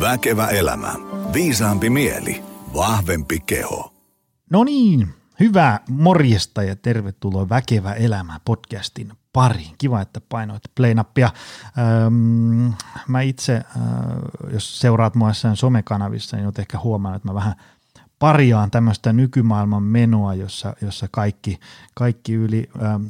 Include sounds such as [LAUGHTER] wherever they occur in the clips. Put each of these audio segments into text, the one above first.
Väkevä elämä. Viisaampi mieli. Vahvempi keho. No niin, hyvää morjesta ja tervetuloa Väkevä elämä podcastin pariin. Kiva, että painoit play-nappia. Öm, mä itse, äh, jos seuraat mua jossain somekanavissa, niin olet ehkä huomannut, että mä vähän – parjaan tämmöistä nykymaailman menoa, jossa, jossa kaikki, kaikki yli ää,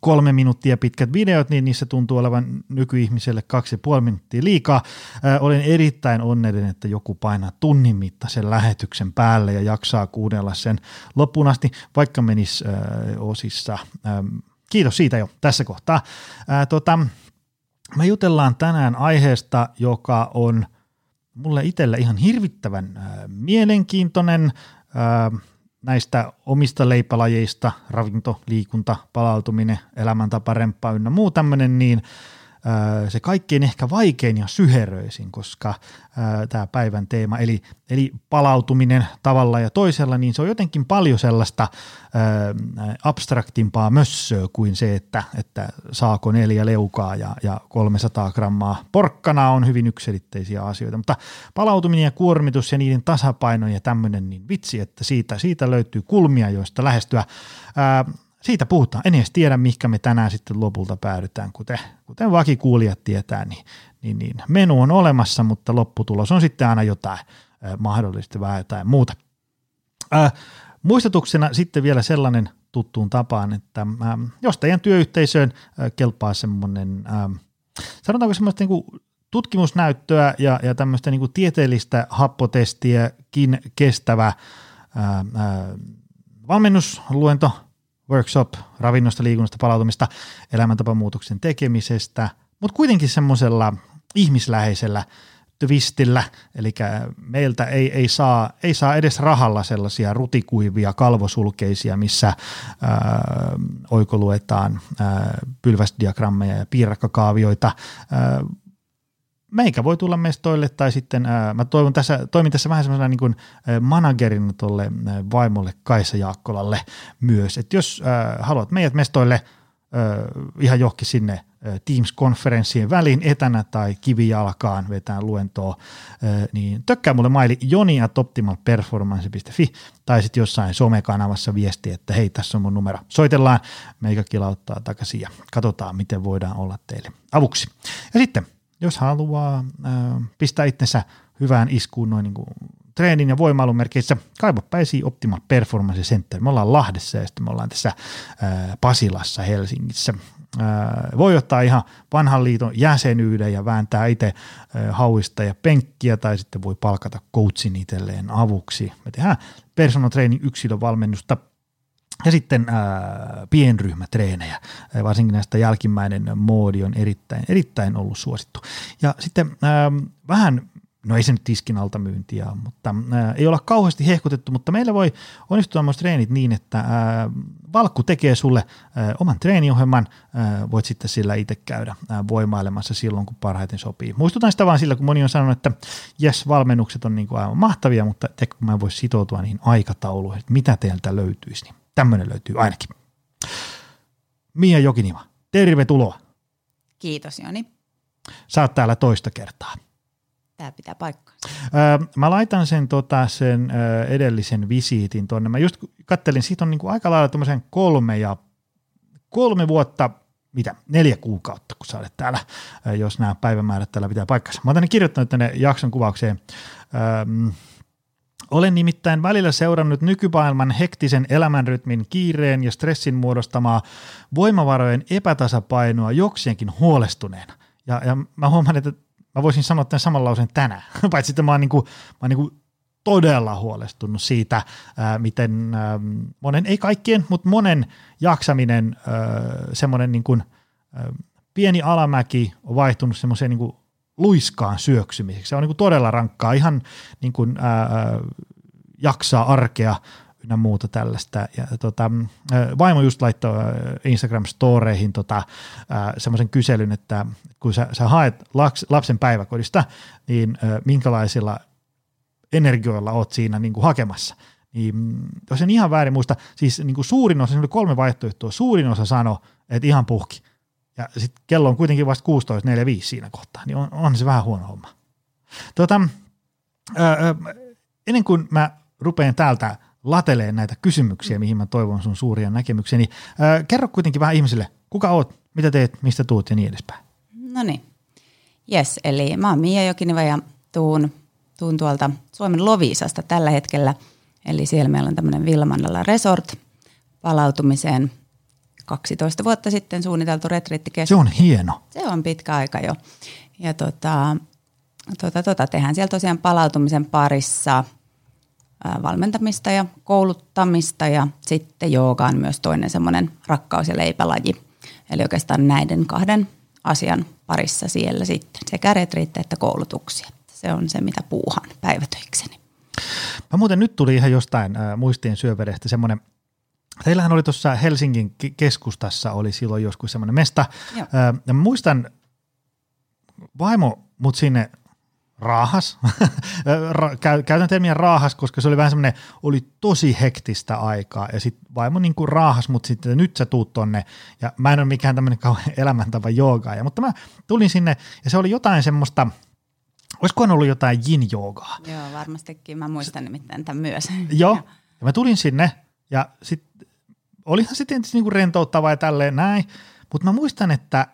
kolme minuuttia pitkät videot, niin niissä tuntuu olevan nykyihmiselle kaksi ja puoli minuuttia liikaa. Ää, olen erittäin onnellinen, että joku painaa tunnin mittaisen lähetyksen päälle ja jaksaa kuunnella sen loppuun asti, vaikka menisi ää, osissa. Ää, kiitos siitä jo tässä kohtaa. Ää, tota, me jutellaan tänään aiheesta, joka on – mulle itselle ihan hirvittävän äh, mielenkiintoinen äh, näistä omista leipälajeista, ravinto, liikunta, palautuminen, elämäntapa, remppa ynnä muu tämmöinen, niin – se kaikkein ehkä vaikein ja syheröisin, koska tämä päivän teema, eli, eli palautuminen tavalla ja toisella, niin se on jotenkin paljon sellaista abstraktimpaa mössöä kuin se, että, että saako neljä leukaa ja, ja 300 grammaa porkkana on hyvin yksilitteisiä asioita, mutta palautuminen ja kuormitus ja niiden tasapaino ja tämmöinen, niin vitsi, että siitä, siitä löytyy kulmia, joista lähestyä siitä puhutaan. En edes tiedä, mihinkä me tänään sitten lopulta päädytään, kuten, kuten vakikuulijat tietää, niin, niin, niin menu on olemassa, mutta lopputulos on sitten aina jotain äh, mahdollisesti vähän jotain muuta. Äh, muistutuksena sitten vielä sellainen tuttuun tapaan, että äh, jos teidän työyhteisöön äh, kelpaa semmoinen, äh, sanotaanko semmoista niin tutkimusnäyttöä ja, ja tämmöistä niin tieteellistä happotestiäkin kestävä äh, äh, valmennusluento – workshop ravinnosta, liikunnasta, palautumista, elämäntapamuutoksen tekemisestä, mutta kuitenkin semmoisella ihmisläheisellä twistillä, eli meiltä ei, ei, saa, ei saa edes rahalla sellaisia rutikuivia kalvosulkeisia, missä ää, oikoluetaan ää, pylväsdiagrammeja ja piirakkakaavioita, ää, meikä voi tulla mestoille tai sitten ää, mä toivon tässä, toimin tässä vähän semmoisena niin managerina tuolle vaimolle Kaisa Jaakkolalle myös, että jos ää, haluat meidät mestoille ää, ihan johonkin sinne Teams-konferenssien väliin etänä tai kivijalkaan vetään luentoa, niin tökkää mulle maili joni at optimalperformance.fi tai sitten jossain somekanavassa viesti, että hei tässä on mun numero. Soitellaan, meikä kilauttaa takaisin ja katsotaan miten voidaan olla teille avuksi. Ja sitten jos haluaa pistää itsensä hyvään iskuun noin niin kuin treenin ja voimailun merkeissä, kaivappa esiin Optimal Performance Center. Me ollaan Lahdessa ja sitten me ollaan tässä Pasilassa Helsingissä. Voi ottaa ihan vanhan liiton jäsenyyden ja vääntää itse hauista ja penkkiä tai sitten voi palkata coachin itselleen avuksi. Me tehdään personal training yksilövalmennusta ja sitten ää, pienryhmätreenejä, varsinkin näistä jälkimmäinen moodi on erittäin, erittäin ollut suosittu. Ja sitten ää, vähän no ei se nyt tiskin alta myyntiä mutta ää, ei olla kauheasti hehkutettu, mutta meillä voi onnistua myös treenit niin, että ää, Valkku tekee sulle ää, oman treeniohjelman, ää, voit sitten sillä itse käydä ää, voimailemassa silloin, kun parhaiten sopii. Muistutan sitä vaan sillä, kun moni on sanonut, että jes, valmennukset on niin kuin aivan mahtavia, mutta te, kun mä voisi sitoutua niihin aikatauluihin, että mitä teiltä löytyisi, niin Tämmöinen löytyy ainakin. Mia Jokinima, tervetuloa. Kiitos Joni. Sä oot täällä toista kertaa. Tämä pitää paikkaa. Öö, mä laitan sen, tota, sen öö, edellisen visiitin tuonne. Mä just kattelin, siitä on niinku aika lailla tämmöisen kolme ja kolme vuotta, mitä, neljä kuukautta, kun sä olet täällä, jos nämä päivämäärät täällä pitää paikkansa. Mä oon tänne kirjoittanut tänne jakson kuvaukseen öö, olen nimittäin välillä seurannut nykymaailman hektisen elämänrytmin kiireen ja stressin muodostamaa voimavarojen epätasapainoa jokseenkin huolestuneena. Ja, ja mä huomaan, että mä voisin sanoa tämän saman lauseen tänään, [LAUGHS] paitsi että mä oon, niinku, mä oon niinku todella huolestunut siitä, ää, miten ää, monen, ei kaikkien, mutta monen jaksaminen, semmoinen niin pieni alamäki on vaihtunut semmoiseen niin luiskaan syöksymiseksi. Se on niin kuin todella rankkaa, ihan niin kuin, ää, jaksaa arkea ynnä muuta tällaista. Ja, tota, vaimo just laittoi Instagram-storeihin tota, semmoisen kyselyn, että kun sä, sä haet lapsen päiväkodista, niin ää, minkälaisilla energioilla oot siinä niin kuin hakemassa. Niin, jos en ihan väärin muista, siis niin kuin suurin osa, se oli kolme vaihtoehtoa, suurin osa sanoi, että ihan puhki. Ja sitten kello on kuitenkin vasta 16.45 siinä kohtaa, niin on, on se vähän huono homma. Tota, ää, ennen kuin mä rupean täältä lateleen näitä kysymyksiä, mihin mä toivon sun suuria näkemyksiä, niin ää, kerro kuitenkin vähän ihmisille, kuka oot, mitä teet, mistä tuut ja niin edespäin. No niin. Yes, eli mä oon Mia Jokiniva ja tuun, tuun tuolta Suomen Loviisasta tällä hetkellä. Eli siellä meillä on tämmöinen Vilmanalla Resort palautumiseen 12 vuotta sitten suunniteltu retriittikeskus. Se on hieno. Se on pitkä aika jo. Ja tota, tota, tota, tehdään siellä tosiaan palautumisen parissa valmentamista ja kouluttamista ja sitten jooga on myös toinen semmoinen rakkaus- ja leipälaji. Eli oikeastaan näiden kahden asian parissa siellä sitten sekä retriittejä että koulutuksia. Se on se, mitä puuhan päivätöikseni. Mä muuten nyt tuli ihan jostain äh, muistien syöverestä semmoinen, teillähän oli tuossa Helsingin keskustassa oli silloin joskus semmoinen mesta. Äh, ja mä muistan, vaimo mut sinne raahas, [LAUGHS] käytän termiä raahas, koska se oli vähän semmoinen, oli tosi hektistä aikaa. Ja sitten vaimo niin kuin raahas, mutta sitten nyt sä tuut tonne. Ja mä en ole mikään tämmöinen [LAUGHS] kauhean elämäntapa joogaaja, mutta mä tulin sinne ja se oli jotain semmoista, olisikohan ollut jotain yin joogaa Joo, varmastikin, mä muistan nimittäin tämän myös. Joo, [LAUGHS] ja mä tulin sinne ja sitten olihan se tietysti niinku rentouttavaa ja tälleen näin, mutta mä muistan, että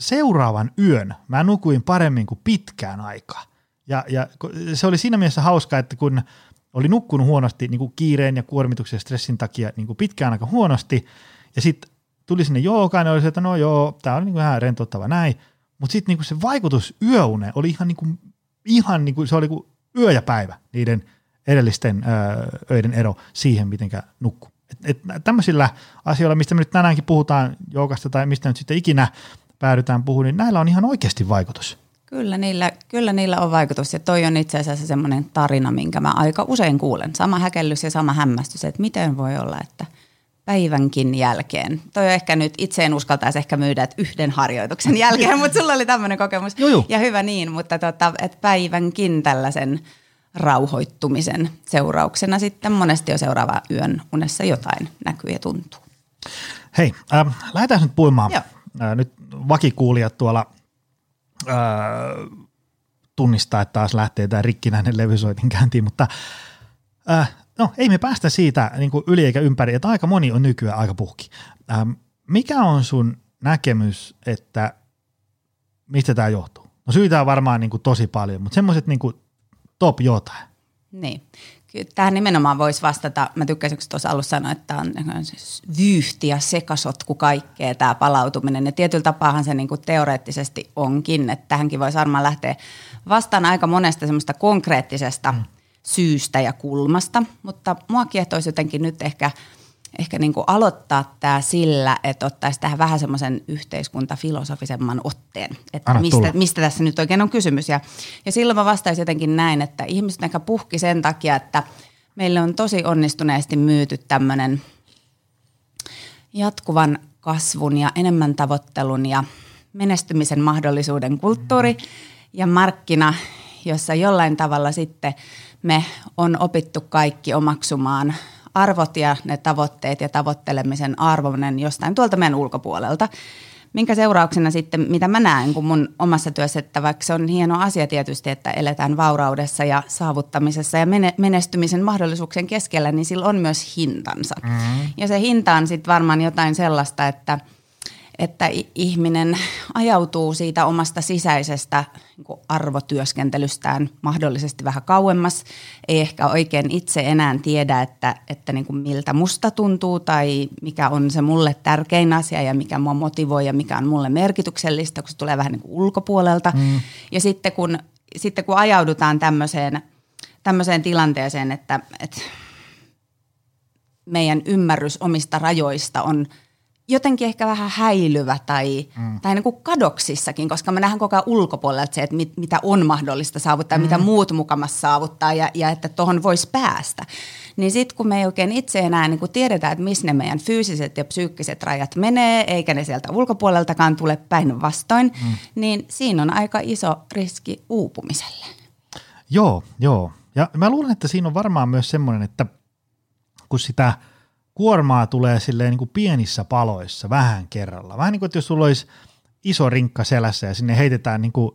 seuraavan yön mä nukuin paremmin kuin pitkään aikaa. Ja, ja se oli siinä mielessä hauska, että kun oli nukkunut huonosti niin kuin kiireen ja kuormituksen ja stressin takia niin kuin pitkään aika huonosti, ja sitten tuli sinne joogaan ja oli se, että no joo, tämä on niin kuin ihan rentouttava näin, mutta sitten niin se vaikutus yöune oli ihan, niin kuin, ihan niin kuin, se oli kuin yö ja päivä niiden edellisten öö, öiden ero siihen, miten nukkuu. Et, et tämmöisillä asioilla, mistä me nyt tänäänkin puhutaan joukasta tai mistä nyt sitten ikinä päädytään puhumaan, niin näillä on ihan oikeasti vaikutus. Kyllä niillä, kyllä niillä on vaikutus ja toi on itse asiassa semmoinen tarina, minkä mä aika usein kuulen. Sama häkellys ja sama hämmästys, että miten voi olla, että päivänkin jälkeen. Toi on ehkä nyt, itse en uskaltaisi ehkä myydä, että yhden harjoituksen jälkeen, [LAUGHS] mutta sulla oli tämmöinen kokemus. Juju. Ja hyvä niin, mutta tota, että päivänkin tällaisen rauhoittumisen seurauksena sitten monesti jo seuraava yön unessa jotain näkyy ja tuntuu. Hei, äh, lähdetään nyt puimaan. Joo ää, nyt vakikuulijat tuolla ää, tunnistaa, että taas lähtee tämä rikkinäinen levysoitin käyntiin, mutta ää, no ei me päästä siitä niin kuin yli eikä ympäri, että aika moni on nykyään aika puhki. Ää, mikä on sun näkemys, että mistä tämä johtuu? No syitä on varmaan niin kuin tosi paljon, mutta semmoiset niin top jotain. Niin. Tähän nimenomaan voisi vastata, mä tykkäsin, kun tuossa alussa sanoa, että on siis vyyhti ja sekasotku kaikkea tämä palautuminen. Ja tietyllä tapaahan se niin kuin teoreettisesti onkin, että tähänkin voisi varmaan lähteä vastaan aika monesta semmoista konkreettisesta mm. syystä ja kulmasta. Mutta mua kiehtoisi jotenkin nyt ehkä – ehkä niin kuin aloittaa tämä sillä, että ottaisi tähän vähän semmoisen yhteiskuntafilosofisemman otteen, että mistä, mistä tässä nyt oikein on kysymys. Ja, ja silloin mä vastaisin jotenkin näin, että ihmiset ehkä puhki sen takia, että meille on tosi onnistuneesti myyty tämmöinen jatkuvan kasvun ja enemmän tavoittelun ja menestymisen mahdollisuuden kulttuuri ja markkina, jossa jollain tavalla sitten me on opittu kaikki omaksumaan – arvot ja ne tavoitteet ja tavoittelemisen arvoinen jostain tuolta meidän ulkopuolelta. Minkä seurauksena sitten, mitä mä näen kun mun omassa työssä, että vaikka se on hieno asia tietysti, että eletään vauraudessa ja saavuttamisessa ja menestymisen mahdollisuuksien keskellä, niin sillä on myös hintansa. Mm-hmm. Ja se hinta on sitten varmaan jotain sellaista, että – että ihminen ajautuu siitä omasta sisäisestä niin arvotyöskentelystään mahdollisesti vähän kauemmas. Ei ehkä oikein itse enää tiedä, että, että niin kuin miltä musta tuntuu tai mikä on se mulle tärkein asia ja mikä mua motivoi ja mikä on mulle merkityksellistä, kun se tulee vähän niin kuin ulkopuolelta. Mm. Ja sitten kun, sitten kun ajaudutaan tämmöiseen, tämmöiseen tilanteeseen, että, että meidän ymmärrys omista rajoista on – jotenkin ehkä vähän häilyvä tai, mm. tai niin kuin kadoksissakin, koska me nähdään koko ajan ulkopuolelta se, että mit, mitä on mahdollista saavuttaa, mm. mitä muut mukamassa saavuttaa ja, ja että tuohon voisi päästä. Niin sitten kun me ei oikein itse enää niin kuin tiedetään, että missä ne meidän fyysiset ja psyykkiset rajat menee, eikä ne sieltä ulkopuoleltakaan tule päinvastoin, mm. niin siinä on aika iso riski uupumiselle. Joo, joo. Ja mä luulen, että siinä on varmaan myös semmoinen, että kun sitä – kuormaa tulee silleen niin kuin pienissä paloissa vähän kerralla. Vähän niin kuin, että jos sulla olisi iso rinkka selässä ja sinne heitetään niin kuin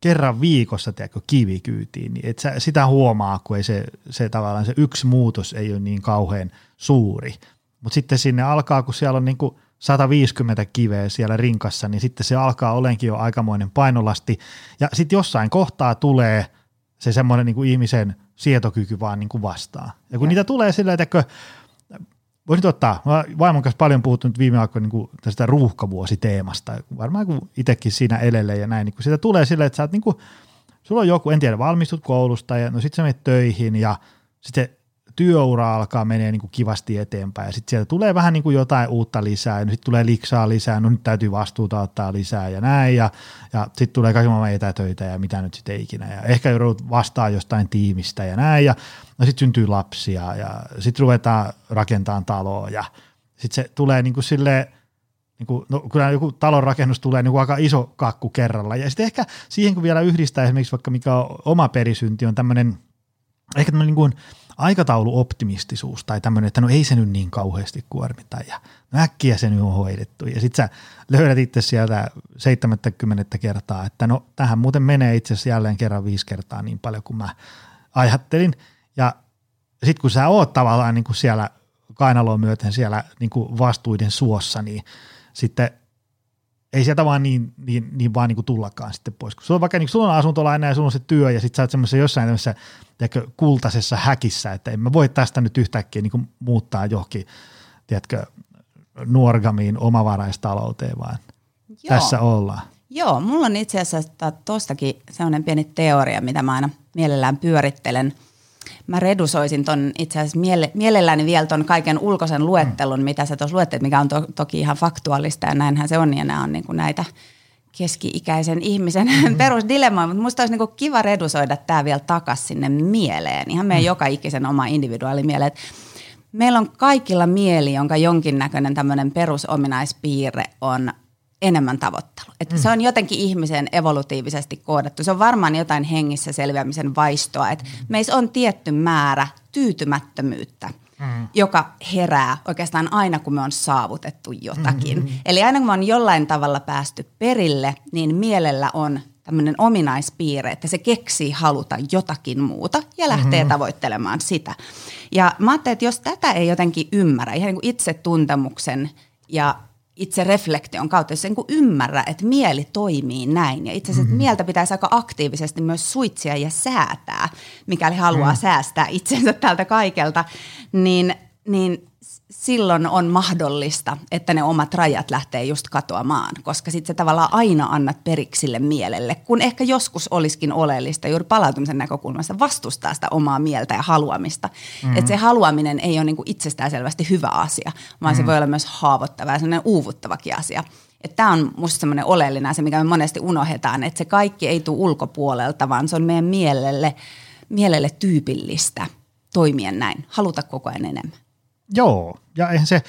kerran viikossa tiedätkö, kivikyytiin, niin et sä sitä huomaa, kun ei se, se tavallaan se yksi muutos ei ole niin kauhean suuri. Mutta sitten sinne alkaa, kun siellä on niin kuin 150 kiveä siellä rinkassa, niin sitten se alkaa olenkin jo aikamoinen painolasti. Ja sitten jossain kohtaa tulee se semmoinen niin kuin ihmisen sietokyky vaan niin kuin vastaan. Ja kun ja. niitä tulee sillä, että voisin ottaa, mä vaimon kanssa paljon puhuttu nyt viime aikoina niin tästä ruuhkavuositeemasta, varmaan kun itsekin siinä elelle ja näin, niin kun sitä tulee silleen, että sä oot niin kuin, sulla on joku, en tiedä, valmistut koulusta ja no sit sä menet töihin ja sitten työura alkaa menee niin kuin kivasti eteenpäin. Ja sitten sieltä tulee vähän niin kuin jotain uutta lisää ja sitten tulee liksaa lisää, no nyt täytyy vastuuta ottaa lisää ja näin. Ja, ja sitten tulee kaiken maailman etätöitä ja mitä nyt sitten ikinä. Ja ehkä joudut vastaan jostain tiimistä ja näin. Ja no sitten syntyy lapsia ja sitten ruvetaan rakentamaan taloa ja sitten se tulee niin kuin silleen, niin kuin, no, kyllä joku talon rakennus tulee niin kuin aika iso kakku kerralla. Ja sitten ehkä siihen, kun vielä yhdistää esimerkiksi vaikka mikä on oma perisynti, on tämmöinen, ehkä tämmöinen niin kuin aikatauluoptimistisuus tai tämmöinen, että no ei se nyt niin kauheasti kuormita ja no äkkiä se nyt on hoidettu. Ja sitten sä löydät itse sieltä 70 kertaa, että no tähän muuten menee itse asiassa jälleen kerran viisi kertaa niin paljon kuin mä ajattelin. Ja sitten kun sä oot tavallaan niin kuin siellä kainaloa myöten siellä niin kuin vastuiden suossa, niin sitten ei sieltä vaan niin, niin, niin vaan niin kuin tullakaan sitten pois. Kun sulla on vaikka niin sulla on asuntolaina ja sulla on se työ ja sitten sä oot semmoisessa jossain tämmöisessä tiedätkö, kultaisessa häkissä, että emme voi tästä nyt yhtäkkiä niin kuin muuttaa johonkin, tiedätkö, nuorgamiin omavaraistalouteen, vaan Joo. tässä ollaan. Joo, mulla on itse asiassa tuostakin sellainen pieni teoria, mitä mä aina mielellään pyörittelen. Mä redusoisin ton itse asiassa miele- mielelläni vielä ton kaiken ulkoisen luettelun, mm. mitä sä tuossa luettelet, mikä on to- toki ihan faktuaalista ja näinhän se on ja nämä on niinku näitä keski-ikäisen ihmisen mm. perusdilemma, mutta musta olisi niinku kiva redusoida tämä vielä takaisin sinne mieleen, ihan meidän mm. joka ikisen oma individuaalimieleen. Meillä on kaikilla mieli, jonka jonkinnäköinen tämmöinen perusominaispiirre on enemmän tavoittelu. Että mm. Se on jotenkin ihmisen evolutiivisesti koodattu. Se on varmaan jotain hengissä selviämisen vaistoa. Että mm. meissä on tietty määrä tyytymättömyyttä, mm. joka herää oikeastaan aina, kun me on saavutettu jotakin. Mm-hmm. Eli aina kun me on jollain tavalla päästy perille, niin mielellä on tämmöinen ominaispiirre, että se keksii haluta jotakin muuta ja lähtee mm-hmm. tavoittelemaan sitä. Ja mä ajattelin, että jos tätä ei jotenkin ymmärrä, ihan niin kuin itsetuntemuksen ja itse reflektion kautta, jos niin ymmärrä, että mieli toimii näin. Ja itse asiassa mm-hmm. mieltä pitäisi aika aktiivisesti myös suitsia ja säätää, mikäli haluaa mm. säästää itsensä tältä kaikelta, niin, niin silloin on mahdollista, että ne omat rajat lähtee just katoamaan, koska sitten se tavallaan aina annat periksille mielelle, kun ehkä joskus olisikin oleellista juuri palautumisen näkökulmasta vastustaa sitä omaa mieltä ja haluamista. Mm-hmm. Että se haluaminen ei ole niinku itsestäänselvästi hyvä asia, vaan mm-hmm. se voi olla myös haavoittava ja sellainen uuvuttavakin asia. Tämä on minusta semmoinen oleellinen asia, mikä me monesti unohdetaan, että se kaikki ei tule ulkopuolelta, vaan se on meidän mielelle, mielelle tyypillistä toimia näin, haluta koko ajan enemmän. Joo, ja eihän se,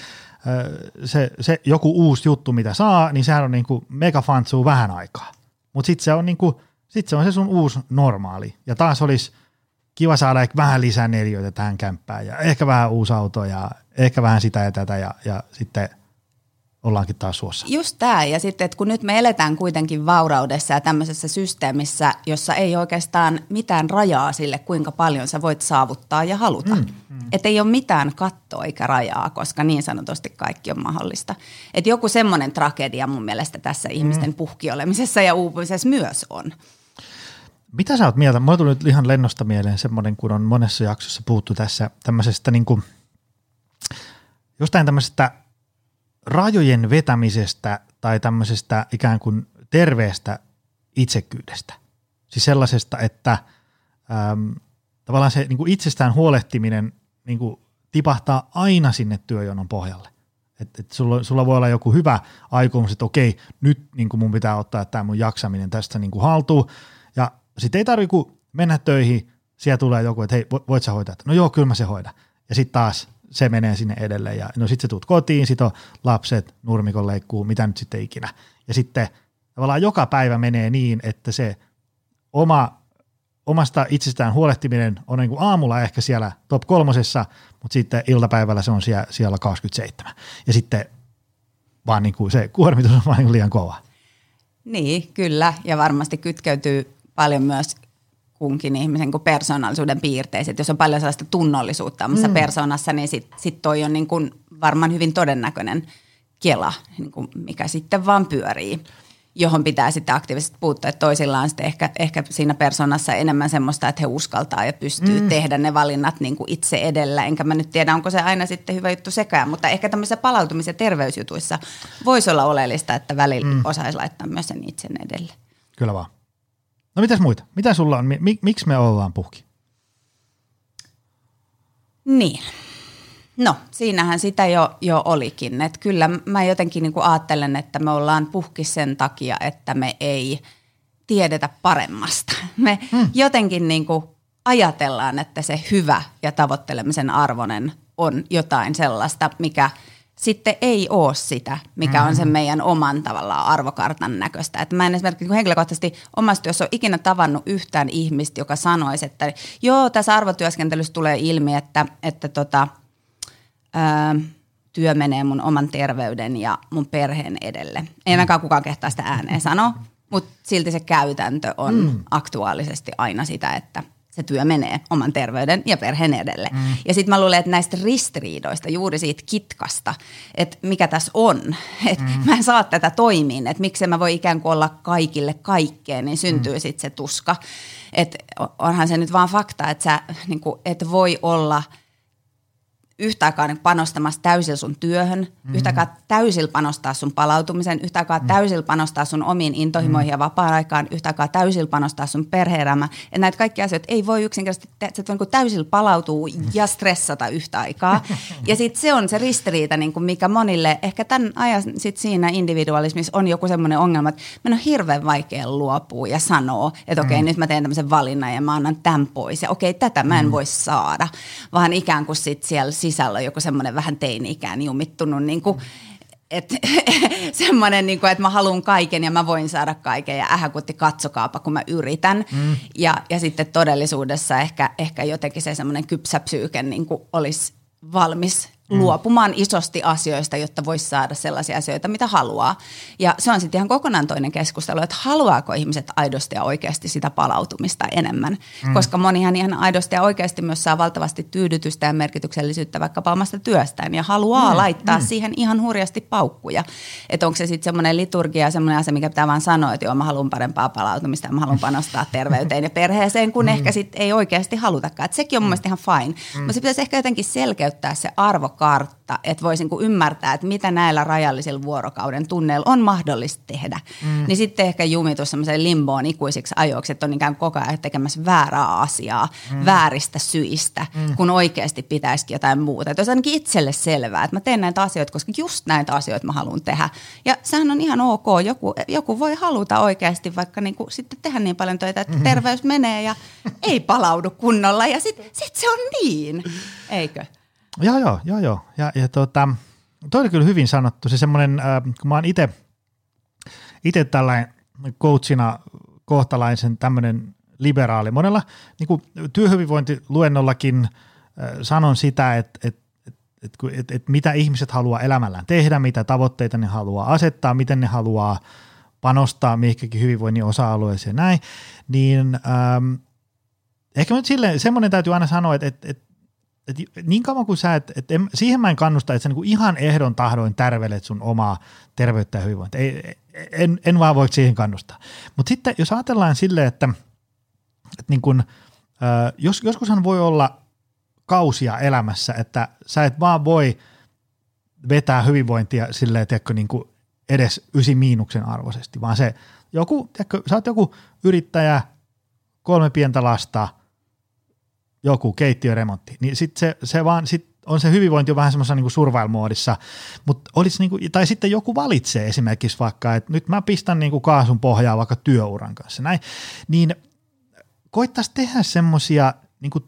se, se joku uusi juttu, mitä saa, niin sehän on niin kuin mega fantsuu vähän aikaa. Mutta sitten se on niin kuin, sit se on se sun uusi normaali. Ja taas olisi kiva saada ehkä vähän lisää neljöitä tähän kämppään ja ehkä vähän uusi auto ja ehkä vähän sitä ja tätä ja, ja sitten – ollaankin taas suossa. Just tämä, ja sitten, että kun nyt me eletään kuitenkin vauraudessa ja tämmöisessä systeemissä, jossa ei oikeastaan mitään rajaa sille, kuinka paljon sä voit saavuttaa ja haluta. Mm, mm. Että ei ole mitään kattoa eikä rajaa, koska niin sanotusti kaikki on mahdollista. Että joku semmoinen tragedia mun mielestä tässä mm. ihmisten puhkiolemisessa ja uupumisessa myös on. Mitä sä oot mieltä? Mulla tuli nyt ihan lennosta mieleen semmoinen, kun on monessa jaksossa puhuttu tässä tämmöisestä niin kuin, jostain tämmöisestä rajojen vetämisestä tai tämmöisestä ikään kuin terveestä itsekyydestä. Siis sellaisesta, että äm, tavallaan se niin kuin itsestään huolehtiminen niin kuin tipahtaa aina sinne työjonon pohjalle. Et, et sulla, sulla voi olla joku hyvä aikomus, että okei, nyt niin kuin mun pitää ottaa tämä mun jaksaminen tästä niin kuin haltuun. Ja sitten ei tarvitse mennä töihin, siellä tulee joku, että hei, voit sä hoitaa? No joo, kyllä mä se hoidan. Ja sitten taas se menee sinne edelleen. Ja no sitten se tuut kotiin, sit on lapset, nurmikon leikkuu, mitä nyt sitten ikinä. Ja sitten tavallaan joka päivä menee niin, että se oma, omasta itsestään huolehtiminen on niin kuin aamulla ehkä siellä top kolmosessa, mutta sitten iltapäivällä se on siellä, siellä 27. Ja sitten vaan niin kuin se kuormitus on vain liian kova. Niin, kyllä. Ja varmasti kytkeytyy paljon myös kunkin ihmisen kuin persoonallisuuden piirteiset. Jos on paljon sellaista tunnollisuutta omassa mm. persoonassa, niin sitten sit toi on niin kuin varmaan hyvin todennäköinen kela, niin kuin mikä sitten vaan pyörii johon pitää sitten aktiivisesti puuttua. Että toisilla on sitten ehkä, ehkä siinä persoonassa enemmän semmoista, että he uskaltaa ja pystyy mm. tehdä ne valinnat niin kuin itse edellä. Enkä mä nyt tiedä, onko se aina sitten hyvä juttu sekään, mutta ehkä tämmöisissä palautumis- ja terveysjutuissa voisi olla oleellista, että välillä mm. osaisi laittaa myös sen itsen edelle. Kyllä vaan. No mitäs muita? Mitä sulla on? Miksi me ollaan puhki? Niin. No, siinähän sitä jo, jo olikin. Et kyllä mä jotenkin niin ajattelen, että me ollaan puhki sen takia, että me ei tiedetä paremmasta. [LAUGHS] Me hmm. jotenkin niin kuin ajatellaan, että se hyvä ja tavoittelemisen arvoinen on jotain sellaista, mikä sitten ei ole sitä, mikä mm-hmm. on sen meidän oman tavallaan arvokartan näköistä. Että mä en esimerkiksi niin henkilökohtaisesti omassa työssä ole ikinä tavannut yhtään ihmistä, joka sanoisi, että joo, tässä arvotyöskentelyssä tulee ilmi, että, että tota – ää, työ menee mun oman terveyden ja mun perheen edelle. Ei ainakaan kukaan kehtaa sitä ääneen sanoa, mutta silti se käytäntö on mm. aktuaalisesti aina sitä, että se työ menee oman terveyden ja perheen edelle. Mm. Ja sitten mä luulen, että näistä ristiriidoista, juuri siitä kitkasta, että mikä tässä on, [LAUGHS] että mm. mä en saa tätä toimiin, että miksi mä voi ikään kuin olla kaikille kaikkeen, niin syntyy mm. sitten se tuska. Että onhan se nyt vaan fakta, että sä niin kuin, et voi olla – yhtä aikaa niin panostamassa täysillä sun työhön, mm-hmm. yhtä aikaa täysillä panostaa sun palautumisen, yhtä aikaa mm-hmm. täysillä panostaa sun omiin intohimoihin mm-hmm. ja vapaa-aikaan, yhtä aikaa täysillä panostaa sun perhe-elämään. Ja näitä kaikkia asioita ei voi yksinkertaisesti, että voi niin täysillä palautua ja stressata yhtä aikaa. [LAUGHS] ja sitten se on se ristiriita, niin kuin mikä monille, ehkä tämän ajan sit siinä individualismissa on joku semmoinen ongelma, että meidän on hirveän vaikea luopua ja sanoa, että okei, okay, mm. nyt mä teen tämmöisen valinnan ja mä annan tämän pois. Ja okei, okay, tätä mä en mm. voi saada, vaan ikään kuin sitten siellä sisällä on joku semmoinen vähän teini-ikään jumittunut niin kuin, et, [LAUGHS] semmoinen, niin kuin, että mä haluan kaiken ja mä voin saada kaiken ja ähäkutti katsokaapa, kun mä yritän. Mm. Ja, ja sitten todellisuudessa ehkä, ehkä jotenkin se semmoinen kypsä psyyke niin kuin olisi valmis. Luopumaan isosti asioista, jotta voisi saada sellaisia asioita, mitä haluaa. Ja se on sitten ihan kokonaan toinen keskustelu, että haluaako ihmiset aidosti ja oikeasti sitä palautumista enemmän. Mm. Koska monihan ihan aidosti ja oikeasti myös saa valtavasti tyydytystä ja merkityksellisyyttä vaikkapa omasta työstään ja haluaa mm. laittaa mm. siihen ihan hurjasti paukkuja. Että onko se sitten semmoinen liturgia, semmoinen asia, mikä pitää vaan sanoa, että joo, mä haluan parempaa palautumista ja mä haluan panostaa [LAUGHS] terveyteen ja perheeseen, kun mm. ehkä sitten ei oikeasti halutakaan. Et sekin on mun mielestä ihan fine. Mm. Mutta se pitäisi ehkä jotenkin selkeyttää se arvo kartta, että voisin niin ymmärtää, että mitä näillä rajallisilla vuorokauden tunneilla on mahdollista tehdä. Mm. Niin sitten ehkä jumitus semmoiseen limboon ikuisiksi ajoiksi, että on ikään kuin koko ajan tekemässä väärää asiaa mm. vääristä syistä, mm. kun oikeasti pitäisikin jotain muuta. Että olisi ainakin itselle selvää, että mä teen näitä asioita, koska just näitä asioita mä haluan tehdä. Ja sehän on ihan ok. Joku, joku voi haluta oikeasti vaikka niin kuin sitten tehdä niin paljon töitä, että mm. terveys menee ja ei palaudu kunnolla. Ja sitten sit se on niin, eikö? Joo, joo, joo, joo. Ja, ja tota, toi oli kyllä hyvin sanottu. Se semmoinen, äh, kun mä oon itse itse tällainen coachina kohtalaisen tämmöinen liberaali. Monella niin kuin työhyvinvointiluennollakin äh, sanon sitä, että, että että et, et mitä ihmiset haluaa elämällään tehdä, mitä tavoitteita ne haluaa asettaa, miten ne haluaa panostaa mihinkäkin hyvinvoinnin osa-alueeseen ja näin, niin ähm, ehkä nyt silleen, semmoinen täytyy aina sanoa, että, että, että et niin kauan kuin sä, et, et en, siihen mä en kannusta, että sä niinku ihan ehdon tahdoin tärvelet sun omaa terveyttä ja hyvinvointia. Ei, en, en vaan voi siihen kannustaa. Mutta sitten jos ajatellaan silleen, että, että niin kun, äh, jos, joskushan voi olla kausia elämässä, että sä et vaan voi vetää hyvinvointia silleen, tiedätkö, niin edes ysi miinuksen arvoisesti, vaan se joku, tiedätkö, sä oot joku yrittäjä, kolme pientä lasta – joku keittiöremontti, niin sit se, se vaan sit on se hyvinvointi vähän semmoisessa niin survival-moodissa, mutta olisi niin kuin, tai sitten joku valitsee esimerkiksi vaikka, että nyt mä pistän niin kuin kaasun pohjaa vaikka työuran kanssa, näin, niin koittaisi tehdä semmoisia niin kuin,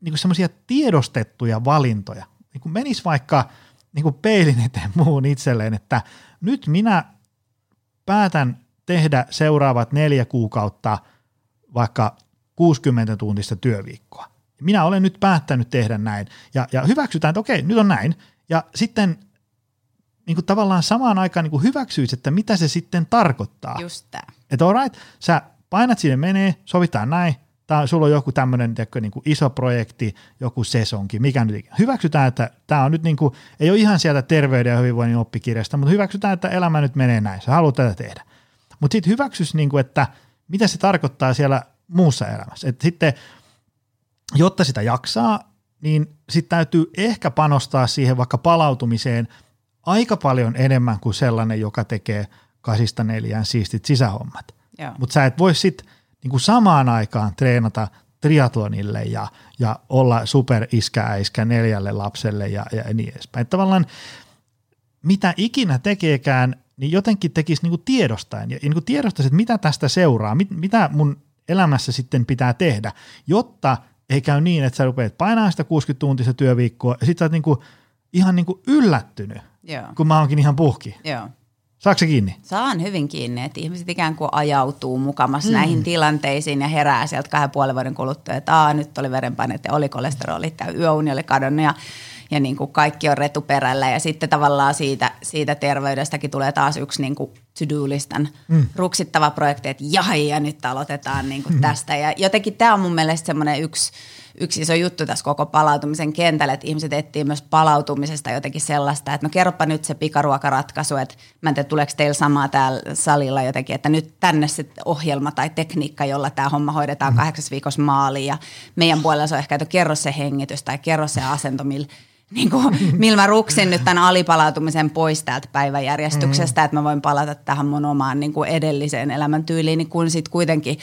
niin kuin semmoisia tiedostettuja valintoja, niin kuin menisi vaikka niin kuin peilin eteen muun itselleen, että nyt minä päätän tehdä seuraavat neljä kuukautta vaikka 60 tuntista työviikkoa. Minä olen nyt päättänyt tehdä näin ja, ja hyväksytään, että okei, nyt on näin. Ja sitten niin kuin tavallaan samaan aikaan niin kuin hyväksyisi, että mitä se sitten tarkoittaa. Just tämä. Että all right, sä painat sinne menee, sovitaan näin, tää, sulla on joku tämmöinen niin iso projekti, joku sesonki, mikä nyt Hyväksytään, että tämä on nyt niin kuin, ei ole ihan sieltä terveyden ja hyvinvoinnin oppikirjasta, mutta hyväksytään, että elämä nyt menee näin, sä haluat tätä tehdä. Mutta sitten hyväksys, niin kuin, että mitä se tarkoittaa siellä muussa elämässä. Et sitten, jotta sitä jaksaa, niin sitten täytyy ehkä panostaa siihen vaikka palautumiseen aika paljon enemmän kuin sellainen, joka tekee kasista neljään siistit sisähommat. Mutta sä et voi sitten niin samaan aikaan treenata triatlonille ja, ja olla super iskä neljälle lapselle ja, ja niin edespäin. Et tavallaan mitä ikinä tekeekään, niin jotenkin tekisi niin kuin tiedostaen ja niin kuin tiedostaisi, että mitä tästä seuraa, mit, mitä mun elämässä sitten pitää tehdä, jotta ei käy niin, että sä rupeat painaa sitä 60-tuntista työviikkoa ja sit sä oot niin kuin, ihan niin kuin yllättynyt, Joo. kun mä oonkin ihan puhki. Joo. Saatko se kiinni? Saan hyvin kiinni, että ihmiset ikään kuin ajautuu mukamassa mm. näihin tilanteisiin ja herää sieltä kahden puolen vuoden kuluttua, että Aa, nyt oli verenpaineet ja oli kolesterolit ja yöuni oli kadonnut ja, ja niin kuin kaikki on retuperällä ja sitten tavallaan siitä, siitä terveydestäkin tulee taas yksi niin kuin to-do-listan mm. ruksittava projekti, että jai ja nyt aloitetaan niin kuin mm. tästä ja jotenkin tämä on mun mielestä semmoinen yksi – yksi iso juttu tässä koko palautumisen kentällä, että ihmiset etsii myös palautumisesta jotenkin sellaista, että no kerropa nyt se pikaruokaratkaisu, että mä en tiedä tuleeko teillä samaa täällä salilla jotenkin, että nyt tänne se ohjelma tai tekniikka, jolla tämä homma hoidetaan mm. kahdeksas viikossa maaliin ja meidän puolella se on ehkä, että kerro se hengitys tai kerro se asento, millä niin kuin, [LAUGHS] millä mä ruksin nyt tämän alipalautumisen pois täältä päiväjärjestyksestä, mm. että mä voin palata tähän mun omaan niin kuin edelliseen elämäntyyliin, niin kun sitten kuitenkin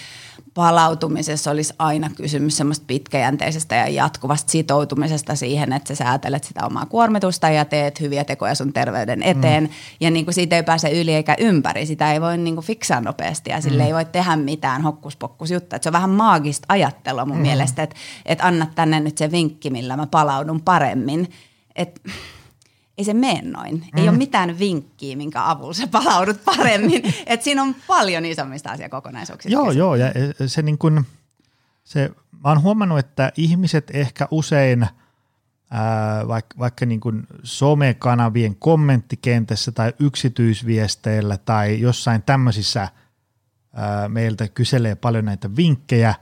palautumisessa olisi aina kysymys semmoista pitkäjänteisestä ja jatkuvasta sitoutumisesta siihen, että sä säätelet sitä omaa kuormitusta ja teet hyviä tekoja sun terveyden eteen. Mm. Ja niin kuin siitä ei pääse yli eikä ympäri. Sitä ei voi niin kuin fiksaa nopeasti ja sille mm. ei voi tehdä mitään hokkuspokkusjuttua. Se on vähän maagista ajattelua mun mm. mielestä, että, että anna tänne nyt se vinkki, millä mä palaudun paremmin. Että ei se mene noin. Mm. Ei ole mitään vinkkiä, minkä avulla sä palaudut paremmin. [LAUGHS] Et siinä on paljon isommista asiakokonaisuuksista. Joo, joo. Ja se niin kun, se, mä oon huomannut, että ihmiset ehkä usein ää, vaikka, vaikka niin kun somekanavien kommenttikentässä tai yksityisviesteillä tai jossain tämmöisissä ää, meiltä kyselee paljon näitä vinkkejä.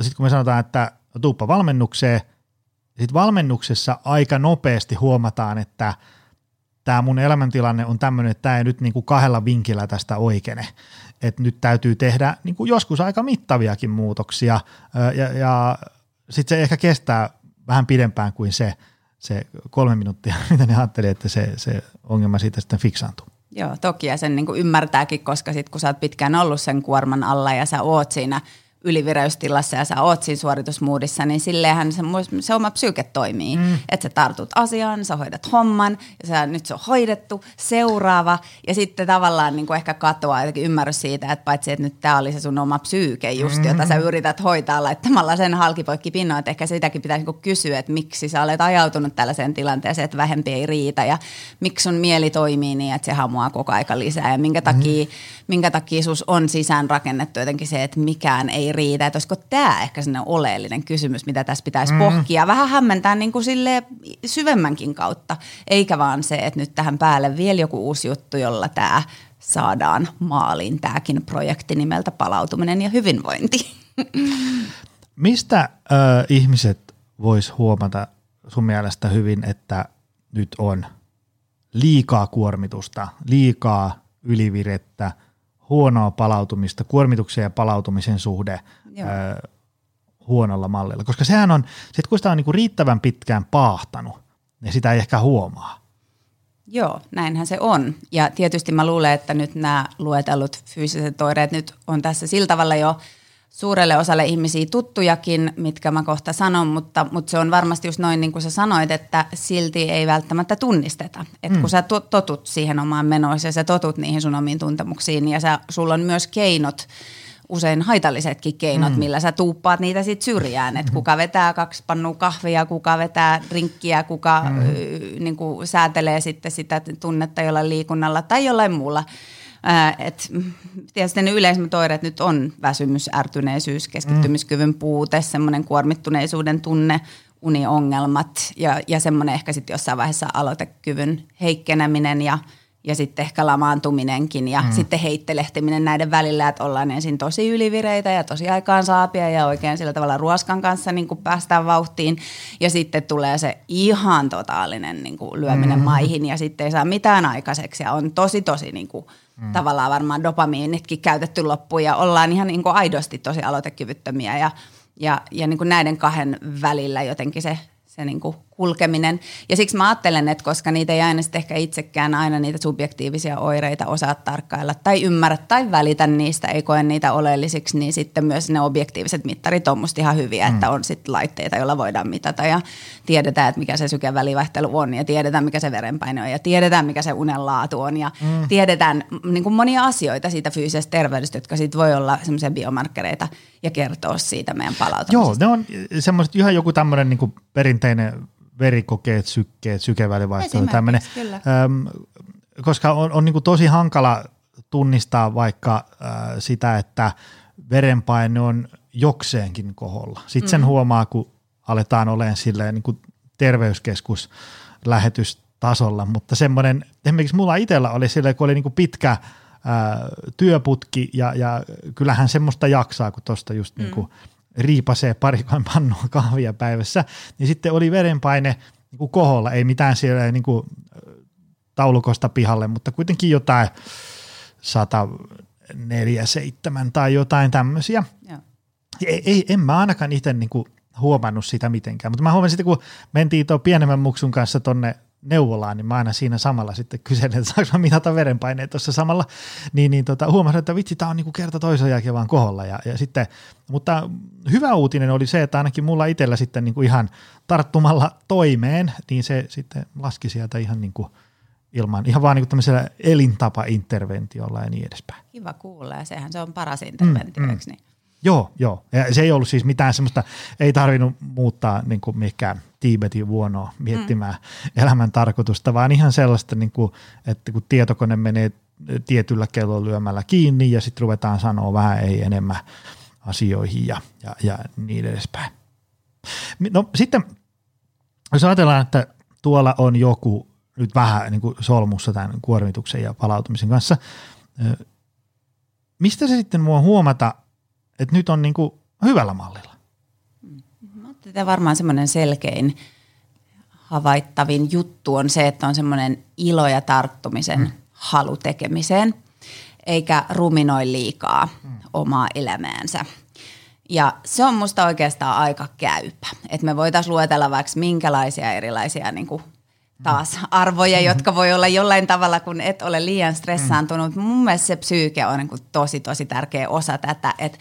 Sitten kun me sanotaan, että tuuppa valmennukseen – sitten valmennuksessa aika nopeasti huomataan, että tämä mun elämäntilanne on tämmöinen, että tämä ei nyt niin kuin kahdella vinkillä tästä oikene. Että nyt täytyy tehdä niin kuin joskus aika mittaviakin muutoksia ja, ja sitten se ehkä kestää vähän pidempään kuin se, se kolme minuuttia, [LAUGHS] mitä ne ajatteli, että se, se ongelma siitä sitten fiksaantuu. Joo, toki ja sen niin ymmärtääkin, koska sitten kun sä oot pitkään ollut sen kuorman alla ja sä oot siinä – ylivireystilassa ja sä oot siinä suoritusmuudissa, niin silleenhän se, se oma psyyke toimii. Mm. Että sä tartut asiaan, sä hoidat homman ja sä, nyt se on hoidettu, seuraava. Ja sitten tavallaan niin kuin ehkä katoaa jotenkin ymmärrys siitä, että paitsi että nyt tämä oli se sun oma psyyke just, mm. jota sä yrität hoitaa laittamalla sen halkipoikki pinnoon, että ehkä sitäkin pitäisi niin kysyä, että miksi sä olet ajautunut tällaiseen tilanteeseen, että vähempi ei riitä ja miksi sun mieli toimii niin, että se hamuaa koko aika lisää ja minkä takia, mm. minkä takia sus on sisään rakennettu jotenkin se, että mikään ei riitä. Että olisiko tämä ehkä sellainen oleellinen kysymys, mitä tässä pitäisi mm. pohkia. Vähän hämmentää niin kuin syvemmänkin kautta, eikä vaan se, että nyt tähän päälle vielä joku uusi juttu, jolla tämä saadaan maaliin tämäkin projekti nimeltä palautuminen ja hyvinvointi. [LAUGHS] Mistä ö, ihmiset vois huomata sun mielestä hyvin, että nyt on liikaa kuormitusta, liikaa ylivirettä – huonoa palautumista, kuormituksen ja palautumisen suhde ö, huonolla mallilla. Koska sehän on, sit kun sitä on niinku riittävän pitkään paahtanut, niin sitä ei ehkä huomaa. Joo, näinhän se on. Ja tietysti mä luulen, että nyt nämä luetellut fyysiset oireet nyt on tässä sillä tavalla jo – suurelle osalle ihmisiä tuttujakin, mitkä mä kohta sanon, mutta, mutta se on varmasti just noin niin kuin sä sanoit, että silti ei välttämättä tunnisteta. Että mm. kun sä totut siihen omaan menoon ja sä totut niihin sun omiin tuntemuksiin ja sä, sulla on myös keinot, usein haitallisetkin keinot, mm. millä sä tuuppaat niitä sit syrjään. Että mm. kuka vetää kaksi pannua kahvia, kuka vetää rinkkiä, kuka mm. y, niin kuin säätelee sitten sitä tunnetta jollain liikunnalla tai jollain muulla – et, tietysti ne yleisimmät oireet nyt on väsymys, ärtyneisyys, keskittymiskyvyn puute, semmoinen kuormittuneisuuden tunne, uniongelmat ja, ja semmoinen ehkä sitten jossain vaiheessa aloitekyvyn heikkeneminen ja, ja sitten ehkä lamaantuminenkin ja mm. sitten heittelehtiminen näiden välillä, että ollaan ensin tosi ylivireitä ja tosi aikaan saapia ja oikein sillä tavalla ruoskan kanssa niin kuin päästään vauhtiin ja sitten tulee se ihan totaalinen niin kuin lyöminen mm. maihin ja sitten ei saa mitään aikaiseksi ja on tosi tosi niin kuin, mm. tavallaan varmaan dopamiinitkin käytetty loppuun ja ollaan ihan niin kuin aidosti tosi aloitekyvyttömiä ja, ja, ja niin kuin näiden kahden välillä jotenkin se se niin kuin kulkeminen. Ja siksi mä ajattelen, että koska niitä ei aina sitten ehkä itsekään aina niitä subjektiivisia oireita osaa tarkkailla tai ymmärrä tai välitä niistä, ei koe niitä oleellisiksi, niin sitten myös ne objektiiviset mittarit on musta ihan hyviä, mm. että on sitten laitteita, joilla voidaan mitata ja tiedetään, että mikä se sykevälivaihtelu on ja tiedetään, mikä se verenpaine on ja tiedetään, mikä se unen laatu on ja mm. tiedetään niin kuin monia asioita siitä fyysisestä terveydestä, jotka sitten voi olla semmoisia biomarkkereita ja kertoa siitä meidän palautumisesta. Joo, ne on semmoiset ihan joku tämmöinen niin perinteinen verikokeet, sykkeet, sykevälivaihtelu, tämmöinen. Öm, koska on, on niin kuin tosi hankala tunnistaa vaikka äh, sitä, että verenpaine on jokseenkin koholla. Sitten sen mm. huomaa, kun aletaan olemaan silleen niin kuin terveyskeskus lähetystasolla, mutta semmoinen, esimerkiksi mulla itsellä oli silleen, kun oli niin kuin pitkä ää, työputki ja, ja kyllähän semmoista jaksaa, kun tuosta just mm. niin kuin riipasee parikoin pannua kahvia päivässä, niin sitten oli verenpaine niin kuin koholla, ei mitään siellä niin kuin taulukosta pihalle, mutta kuitenkin jotain 147 tai jotain tämmöisiä. Ei, ei, en mä ainakaan itse niin kuin huomannut sitä mitenkään, mutta mä huomasin sitten, kun mentiin tuon pienemmän muksun kanssa tonne neuvolaan, niin mä aina siinä samalla sitten kyselen, että saanko mä mitata verenpaineet tuossa samalla, niin, niin tota, huomasin, että vitsi, tämä on niin kuin kerta toisen jälkeen vaan koholla. Ja, ja sitten, mutta hyvä uutinen oli se, että ainakin mulla itsellä sitten niin kuin ihan tarttumalla toimeen, niin se sitten laski sieltä ihan niin kuin ilman, ihan vaan niin kuin tämmöisellä elintapa-interventiolla ja niin edespäin. Kiva kuulla ja sehän se on paras interventio, mm, mm. niin? Joo, joo. Ja se ei ollut siis mitään semmoista, ei tarvinnut muuttaa niin kuin mikään Tiibetin vuonoa miettimään mm. elämän tarkoitusta, vaan ihan sellaista, niin kuin, että kun tietokone menee tietyllä kellolla lyömällä kiinni ja sitten ruvetaan sanoa vähän ei enemmän asioihin ja, ja, ja niin edespäin. No sitten, jos ajatellaan, että tuolla on joku nyt vähän niin kuin solmussa tämän kuormituksen ja palautumisen kanssa, mistä se sitten voi huomata, että nyt on niin kuin hyvällä mallilla? Tätä varmaan semmoinen selkein havaittavin juttu on se, että on semmoinen ilo ja tarttumisen mm. halu tekemiseen, eikä ruminoi liikaa mm. omaa elämäänsä. Ja se on musta oikeastaan aika käypä, että me voitaisiin luetella vaikka minkälaisia erilaisia niin kuin taas arvoja, mm-hmm. jotka voi olla jollain tavalla, kun et ole liian stressaantunut. Mm. Mun mielestä se psyyke on niin kuin tosi, tosi tärkeä osa tätä, että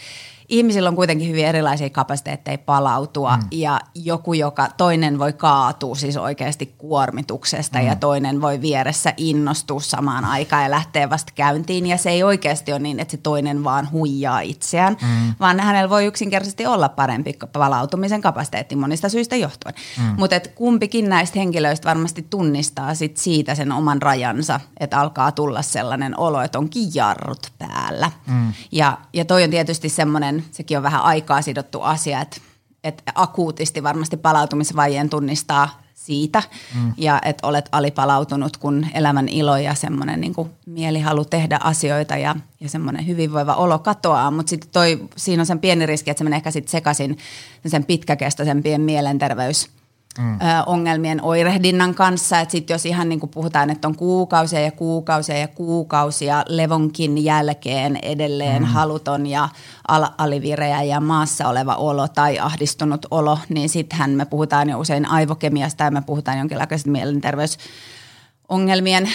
ihmisillä on kuitenkin hyvin erilaisia kapasiteetteja palautua mm. ja joku, joka toinen voi kaatua siis oikeasti kuormituksesta mm. ja toinen voi vieressä innostua samaan aikaan ja lähteä vasta käyntiin ja se ei oikeasti ole niin, että se toinen vaan huijaa itseään, mm. vaan hänellä voi yksinkertaisesti olla parempi palautumisen kapasiteetti monista syistä johtuen. Mm. Mutta kumpikin näistä henkilöistä varmasti tunnistaa sit siitä sen oman rajansa, että alkaa tulla sellainen olo, että onkin jarrut päällä. Mm. Ja, ja toi on tietysti semmoinen sekin on vähän aikaa sidottu asia, että, että akuutisti varmasti palautumisvajeen tunnistaa siitä. Mm. ja että olet alipalautunut, kun elämän ilo ja semmoinen niin mielihalu tehdä asioita ja, ja semmoinen hyvinvoiva olo katoaa, mutta sitten siinä on sen pieni riski, että se menee ehkä sitten sekaisin sen pitkäkestoisempien mielenterveys – mm. ongelmien oirehdinnan kanssa. Että sitten jos ihan niin kuin puhutaan, että on kuukausia ja kuukausia ja kuukausia levonkin jälkeen edelleen mm. haluton ja al- alivireä ja maassa oleva olo tai ahdistunut olo, niin sittenhän me puhutaan jo usein aivokemiasta ja me puhutaan jonkinlaisesta mielenterveys ongelmien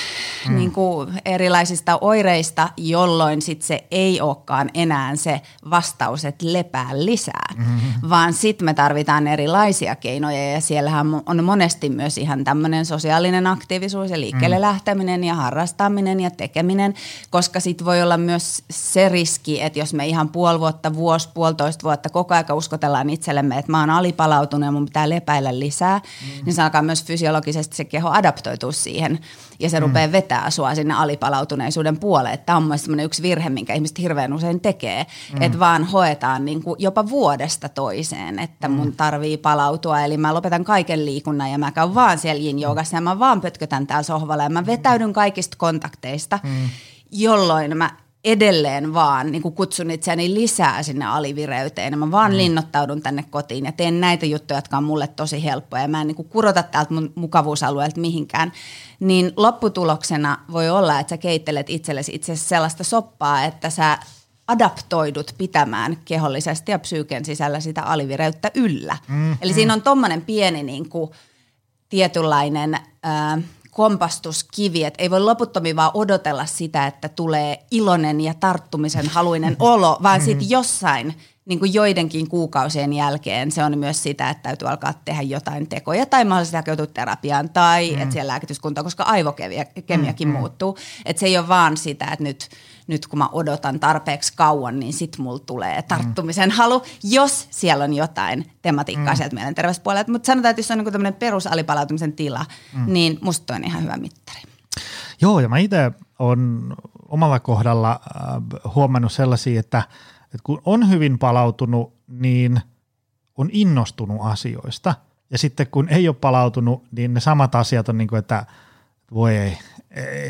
mm. niin kuin erilaisista oireista, jolloin sit se ei olekaan enää se vastaus, että lepää lisää, mm-hmm. vaan sitten me tarvitaan erilaisia keinoja ja siellähän on monesti myös ihan tämmöinen sosiaalinen aktiivisuus ja liikkeelle mm. lähteminen ja harrastaminen ja tekeminen, koska sitten voi olla myös se riski, että jos me ihan puoli vuotta, vuosi, puolitoista vuotta koko aika uskotellaan itsellemme, että mä oon alipalautunut ja mun pitää lepäillä lisää, mm. niin se alkaa myös fysiologisesti se keho adaptoitua siihen ja se mm. rupeaa vetää sua sinne alipalautuneisuuden puoleen. Tämä on mielestäni yksi virhe, minkä ihmiset hirveän usein tekee, mm. että vaan hoetaan niin kuin jopa vuodesta toiseen, että mun mm. tarvii palautua. Eli mä lopetan kaiken liikunnan ja mä käyn vaan siellä yin ja mä vaan pötkötän täällä sohvalla ja mä vetäydyn kaikista kontakteista, mm. jolloin mä edelleen vaan niin kutsun itseäni lisää sinne alivireyteen. Mä vaan mm. linnoittaudun tänne kotiin ja teen näitä juttuja, jotka on mulle tosi helppoja. Mä en niin kurota täältä mun mukavuusalueelta mihinkään. Niin lopputuloksena voi olla, että sä keittelet itsellesi itse sellaista soppaa, että sä adaptoidut pitämään kehollisesti ja psyyken sisällä sitä alivireyttä yllä. Mm, Eli mm. siinä on tommonen pieni niin kuin, tietynlainen... Äh, kompastuskivi, että ei voi loputtomiin vaan odotella sitä, että tulee iloinen ja tarttumisen haluinen olo, vaan sitten jossain niin kuin joidenkin kuukausien jälkeen se on myös sitä, että täytyy alkaa tehdä jotain tekoja tai mahdollisesti hakeutua terapiaan tai mm. että siellä lääkityskunta, koska aivokemiakin mm, mm. muuttuu. Että se ei ole vaan sitä, että nyt – nyt kun mä odotan tarpeeksi kauan, niin sit mulla tulee tarttumisen mm. halu, jos siellä on jotain tematiikkaa mm. sieltä mielenterveyspuolelta. Mutta sanotaan, että jos on niin tämmöinen perusalipalautumisen tila, mm. niin musta on ihan hyvä mittari. Joo, ja mä itse on omalla kohdalla äh, huomannut sellaisia, että, että kun on hyvin palautunut, niin on innostunut asioista. Ja sitten kun ei ole palautunut, niin ne samat asiat on niin kuin, että voi ei,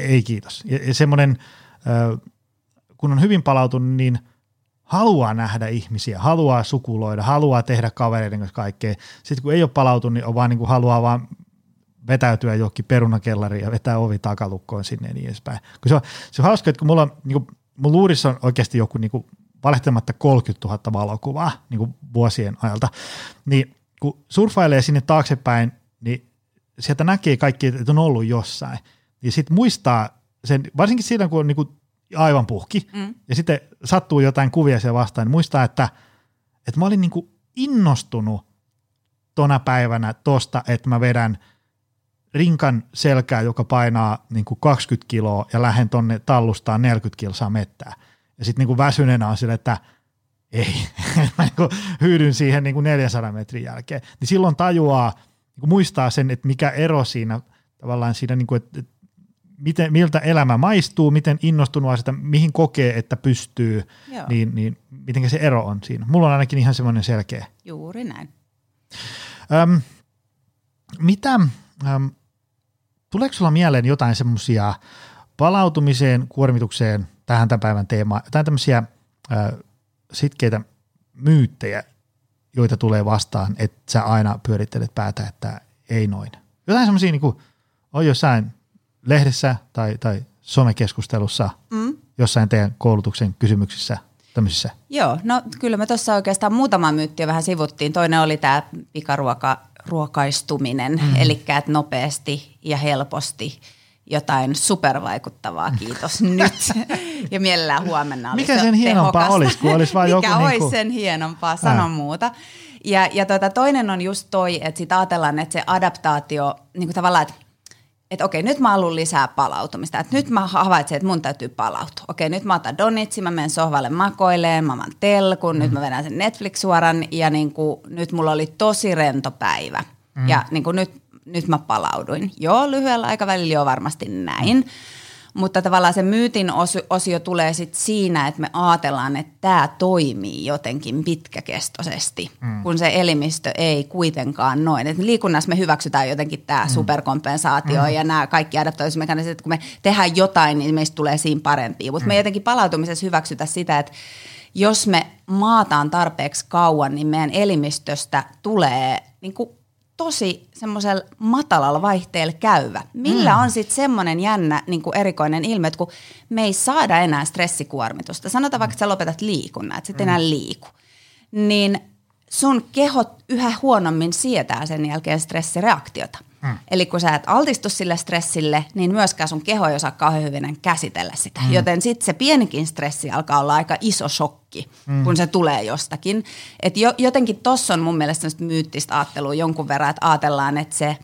ei kiitos. Ja, ja semmoinen kun on hyvin palautunut, niin haluaa nähdä ihmisiä, haluaa sukuloida, haluaa tehdä kavereiden kanssa kaikkea. Sitten kun ei ole palautunut, niin on vaan niin kuin haluaa vaan vetäytyä johonkin perunakellariin ja vetää ovi takalukkoon sinne ja niin edespäin. Kun se, on, se on hauska, että kun mulla, on, niin kuin, mun luurissa on oikeasti joku niin kuin, valehtelematta 30 000 valokuvaa niin kuin vuosien ajalta, niin kun surfailee sinne taaksepäin, niin sieltä näkee kaikki, että on ollut jossain. Niin sitten muistaa sen, varsinkin siinä, kun on niin kuin aivan puhki, mm. ja sitten sattuu jotain kuvia siellä vastaan, niin muistaa, että, että mä olin niin kuin innostunut tona päivänä tosta, että mä vedän rinkan selkää, joka painaa niin kuin 20 kiloa ja lähden tonne tallustaan 40 kilsaa mettää. Ja sitten niin kuin väsyneenä on sille, että ei, [LAUGHS] mä niin kuin hyydyn siihen niin kuin 400 metrin jälkeen. Niin silloin tajuaa, niin kuin muistaa sen, että mikä ero siinä tavallaan siinä, niin kuin, että miten, miltä elämä maistuu, miten innostunut sitä, mihin kokee, että pystyy, niin, niin miten se ero on siinä. Mulla on ainakin ihan semmoinen selkeä. Juuri näin. Öm, mitä, öm, tuleeko sulla mieleen jotain semmoisia palautumiseen, kuormitukseen, tähän tämän päivän teemaan, jotain tämmöisiä ö, sitkeitä myyttejä, joita tulee vastaan, että sä aina pyörittelet päätä, että ei noin. Jotain semmoisia, niin kuin, on jossain lehdessä tai, tai somekeskustelussa mm. jossain teidän koulutuksen kysymyksissä tämmöisissä? Joo, no kyllä me tuossa oikeastaan muutama myyttiä vähän sivuttiin. Toinen oli tämä pikaruoka, ruokaistuminen, mm. eli että nopeasti ja helposti jotain supervaikuttavaa, kiitos [LAUGHS] nyt. Ja mielellään huomenna olisi Mikä sen hienompaa tehokasta. olisi, kun olisi vain [LAUGHS] joku... Mikä niin kuin... olisi sen hienompaa, sano Ää. muuta. Ja, ja tuota, toinen on just toi, että sitten ajatellaan, että se adaptaatio, niin kuin tavallaan, että että okei, nyt mä haluan lisää palautumista. Että nyt mä havaitsen, että mun täytyy palautua. Okei, nyt mä otan donitsi, mä menen sohvalle makoileen, mä oon telkun, mm. nyt mä vedän sen Netflix-suoran ja niin kuin, nyt mulla oli tosi rento päivä. Mm. Ja niin kuin nyt, nyt mä palauduin. Joo, lyhyellä aikavälillä jo varmasti näin. Mm mutta tavallaan se myytin osio tulee sit siinä, että me ajatellaan, että tämä toimii jotenkin pitkäkestoisesti, mm. kun se elimistö ei kuitenkaan noin. Et liikunnassa me hyväksytään jotenkin tämä mm. superkompensaatio mm. ja nämä kaikki adaptoimismekanismit, kun me tehdään jotain, niin meistä tulee siinä parempia. Mutta mm. me jotenkin palautumisessa hyväksytä sitä, että jos me maataan tarpeeksi kauan, niin meidän elimistöstä tulee niin kuin tosi semmoisella matalalla vaihteella käyvä. Millä mm. on sitten semmoinen jännä niin kuin erikoinen ilme, että kun me ei saada enää stressikuormitusta, sanotaan vaikka, että sä lopetat liikunnan, että sitten mm. enää liiku, niin sun keho yhä huonommin sietää sen jälkeen stressireaktiota. Mm. Eli kun sä et altistu sille stressille, niin myöskään sun keho ei osaa kauhean hyvin käsitellä sitä. Mm. Joten sitten se pienikin stressi alkaa olla aika iso shokki, mm. kun se tulee jostakin. Et jo, jotenkin tossa on mun mielestä myyttistä ajattelua jonkun verran, että ajatellaan, että se,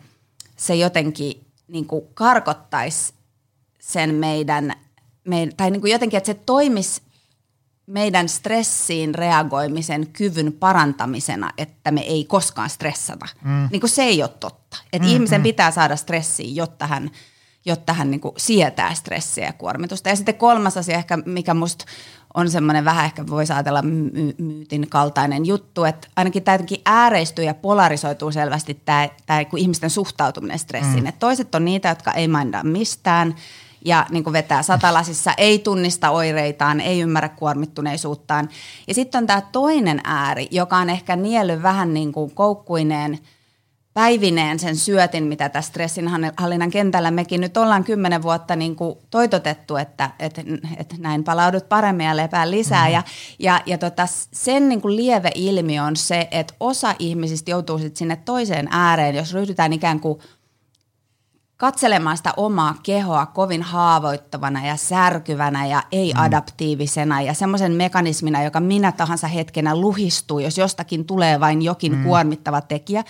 se jotenkin niin karkottaisi sen meidän, meidän tai niin jotenkin, että se toimisi meidän stressiin reagoimisen kyvyn parantamisena, että me ei koskaan stressata. Mm. Niin kuin se ei ole totta. Että mm, ihmisen mm. pitää saada stressiä, jotta hän, jotta hän niin kuin sietää stressiä ja kuormitusta. Ja sitten kolmas asia ehkä, mikä musta on semmoinen vähän ehkä voisi ajatella my- myytin kaltainen juttu, että ainakin tämä ääreistyy ja polarisoituu selvästi tämä, tämä ihmisten suhtautuminen stressiin. Mm. Et toiset on niitä, jotka ei mainita mistään ja niin kuin vetää satalasissa, ei tunnista oireitaan, ei ymmärrä kuormittuneisuuttaan. Ja sitten on tämä toinen ääri, joka on ehkä niellyt vähän niin kuin koukkuineen – päivineen sen syötin, mitä tässä stressinhallinnan kentällä mekin nyt ollaan kymmenen vuotta niin kuin toitotettu, että, että, että näin palaudut paremmin ja lepää lisää. Mm-hmm. Ja, ja, ja tota, sen niin kuin lieve ilmiö on se, että osa ihmisistä joutuu sitten sinne toiseen ääreen, jos ryhdytään ikään kuin – katselemaan sitä omaa kehoa kovin haavoittavana ja särkyvänä ja ei-adaptiivisena ja semmoisen mekanismina, joka minä tahansa hetkenä luhistuu, jos jostakin tulee vain jokin mm. kuormittava tekijä.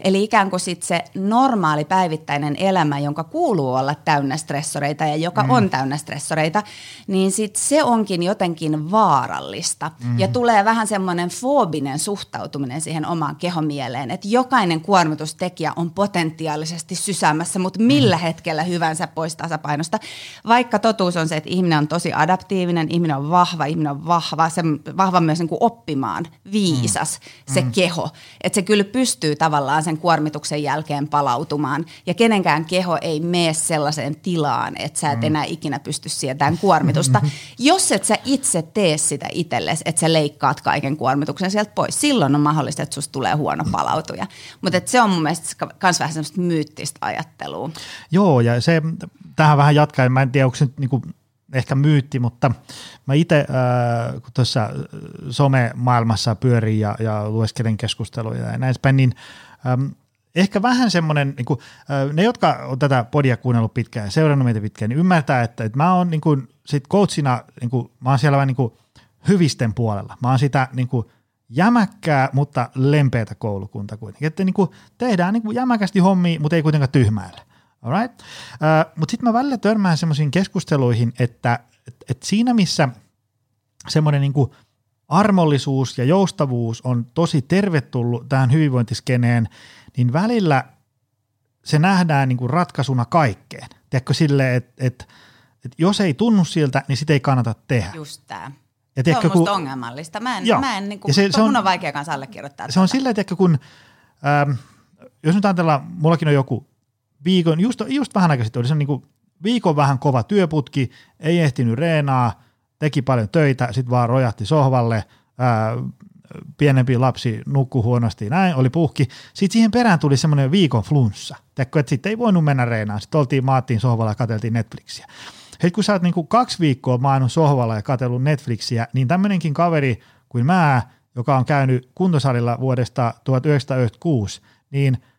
Eli ikään kuin sit se normaali päivittäinen elämä, jonka kuuluu olla täynnä stressoreita ja joka mm. on täynnä stressoreita, niin sit se onkin jotenkin vaarallista. Mm. Ja tulee vähän semmoinen foobinen suhtautuminen siihen omaan kehomieleen, että jokainen kuormitustekijä on potentiaalisesti sysäämässä mut millä hetkellä hyvänsä pois tasapainosta. Vaikka totuus on se, että ihminen on tosi adaptiivinen, ihminen on vahva, ihminen on vahva, se vahva myös niin kuin oppimaan, viisas mm. se mm. keho. Että se kyllä pystyy tavallaan sen kuormituksen jälkeen palautumaan. Ja kenenkään keho ei mene sellaiseen tilaan, että sä et mm. enää ikinä pysty sietämään kuormitusta. Mm-hmm. Jos et sä itse tee sitä itsellesi, että sä leikkaat kaiken kuormituksen sieltä pois, silloin on mahdollista, että susta tulee huono palautuja. Mutta se on mun mielestä myös vähän semmoista myyttistä ajattelua. Joo, ja se tähän vähän jatkaa, mä en tiedä, onko se nyt niin kuin ehkä myytti, mutta mä itse äh, kun tuossa some-maailmassa pyörin ja, ja lueskelen keskusteluja ja näin päin, niin ähm, ehkä vähän semmoinen, niin kuin, äh, ne jotka on tätä podia kuunnellut pitkään ja seurannut meitä pitkään, niin ymmärtää, että, että mä oon niin kuin, sit coachina, niin kuin, mä oon siellä vähän niin kuin hyvisten puolella. Mä oon sitä niin kuin, jämäkkää, mutta lempeätä koulukunta kuitenkin. Että niin kuin, tehdään niin kuin jämäkästi hommia, mutta ei kuitenkaan tyhmäillä. Alright? Uh, Mutta sitten mä välillä törmään semmoisiin keskusteluihin, että et, et siinä missä semmoinen niinku armollisuus ja joustavuus on tosi tervetullut tähän hyvinvointiskeneen, niin välillä se nähdään niinku ratkaisuna kaikkeen. Tiedätkö silleen, että et, et jos ei tunnu siltä, niin sitä ei kannata tehdä. Just tämä. Ja tiedätkö, se on musta kun, ongelmallista. Mä en, joo, mä en niin kuin, se, se on, on vaikea kanssa allekirjoittaa. Se tätä. on silleen, että kun, ähm, jos nyt ajatellaan, mullakin on joku viikon, just, just vähän aikaa sitten oli se niin viikon vähän kova työputki, ei ehtinyt reenaa, teki paljon töitä, sitten vaan rojahti sohvalle, ää, pienempi lapsi nukkui huonosti, näin, oli puhki. Sitten siihen perään tuli semmoinen viikon flunssa. Teekö, että sitten ei voinut mennä reenaan. Sitten oltiin, maattiin sohvalla ja katseltiin Netflixiä. Hei, kun sä oot niinku kaksi viikkoa maannut sohvalla ja katsellut Netflixiä, niin tämmöinenkin kaveri kuin mä, joka on käynyt kuntosalilla vuodesta 1996, niin –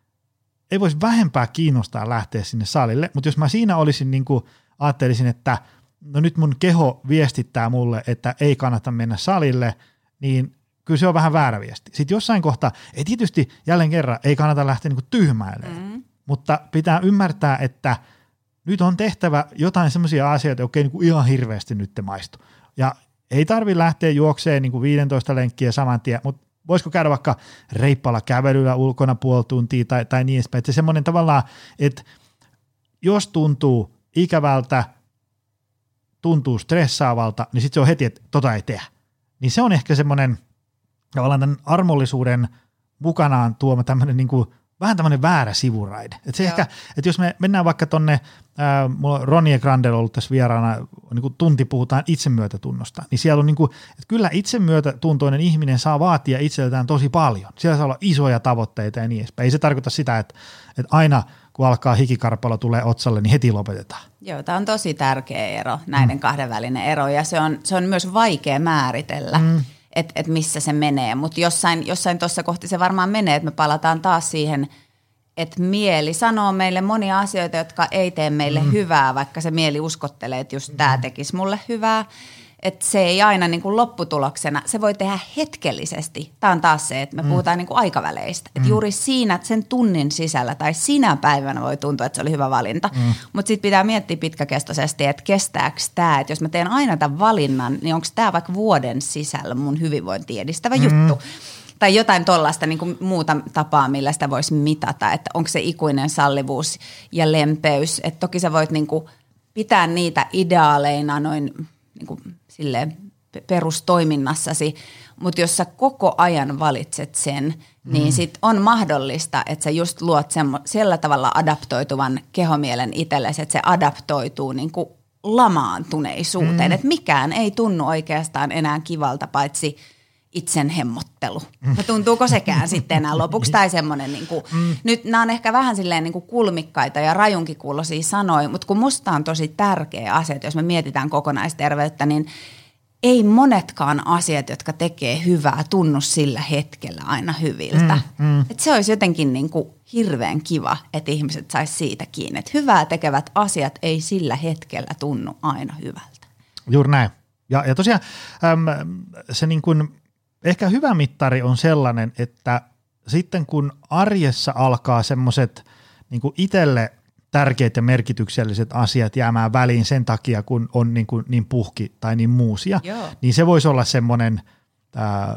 ei voisi vähempää kiinnostaa lähteä sinne salille, mutta jos mä siinä olisin niin kuin, ajattelisin, että no nyt mun keho viestittää mulle, että ei kannata mennä salille, niin kyllä se on vähän väärä viesti. Sitten jossain kohtaa, ei tietysti jälleen kerran, ei kannata lähteä niin tyhmäilemään, mm. mutta pitää ymmärtää, että nyt on tehtävä jotain semmoisia asioita, jotka ei niin ihan hirveästi nyt maistu. Ja ei tarvi lähteä juokseen niin kuin 15 lenkkiä saman tien, mutta voisiko käydä vaikka reippalla kävelyllä ulkona puoli tuntia tai, tai niin edespäin. Että se semmoinen tavallaan, että jos tuntuu ikävältä, tuntuu stressaavalta, niin sitten se on heti, että tota ei tehdä. Niin se on ehkä semmoinen tavallaan tämän armollisuuden mukanaan tuoma tämmöinen niin kuin vähän tämmöinen väärä sivuraide. Et se ehkä, että jos me mennään vaikka tonne, ää, mulla on Ronnie Grandel ollut tässä vieraana, niin kuin tunti puhutaan itsemyötätunnosta, niin siellä on niin kuin, että kyllä itsemyötätuntoinen ihminen saa vaatia itseltään tosi paljon. Siellä saa olla isoja tavoitteita ja niin edespäin. Ei se tarkoita sitä, että, että aina kun alkaa hikikarpalo tulee otsalle, niin heti lopetetaan. Joo, tämä on tosi tärkeä ero, näiden mm. kahden välinen ero, ja se on, se on myös vaikea määritellä. Mm että et missä se menee. Mutta jossain, jossain tuossa kohti se varmaan menee, että me palataan taas siihen, että mieli sanoo meille monia asioita, jotka ei tee meille mm. hyvää, vaikka se mieli uskottelee, että just tämä tekisi mulle hyvää että se ei aina niin kuin lopputuloksena, se voi tehdä hetkellisesti. Tämä on taas se, että me mm. puhutaan niin kuin aikaväleistä. Mm. Että juuri siinä sen tunnin sisällä tai sinä päivänä voi tuntua, että se oli hyvä valinta. Mm. Mutta sitten pitää miettiä pitkäkestoisesti, että kestääkö tämä, että jos mä teen aina tämän valinnan, niin onko tämä vaikka vuoden sisällä mun hyvinvointi edistävä mm. juttu Tai jotain tuollaista niin muuta tapaa, millä sitä voisi mitata, että onko se ikuinen sallivuus ja lempeys. Että toki sä voit niin kuin pitää niitä ideaaleina noin niin kuin silleen perustoiminnassasi, mutta jos sä koko ajan valitset sen, niin mm. sit on mahdollista, että sä just luot semmo, sillä tavalla adaptoituvan kehomielen itsellesi, että se adaptoituu niin kuin lamaantuneisuuteen, mm. että mikään ei tunnu oikeastaan enää kivalta, paitsi itsen hemmottelu. Mm. Ja tuntuuko sekään sitten enää lopuksi tai semmoinen, niin kuin, mm. nyt nämä on ehkä vähän silleen niin kuin kulmikkaita ja rajunkin kuulosia sanoja, mutta kun musta on tosi tärkeä asia, että jos me mietitään kokonaisterveyttä, niin – ei monetkaan asiat, jotka tekee hyvää, tunnu sillä hetkellä aina hyviltä. Mm, mm. Et se olisi jotenkin niin kuin hirveän kiva, että ihmiset sais siitä kiinni. Että hyvää tekevät asiat ei sillä hetkellä tunnu aina hyvältä. Juuri näin. Ja, ja tosiaan äm, se niin kuin, ehkä hyvä mittari on sellainen, että sitten kun arjessa alkaa semmoiset niin itselle – tärkeät ja merkitykselliset asiat jäämään väliin sen takia, kun on niin, kuin niin puhki tai niin muusia, Joo. niin se voisi olla semmoinen äh,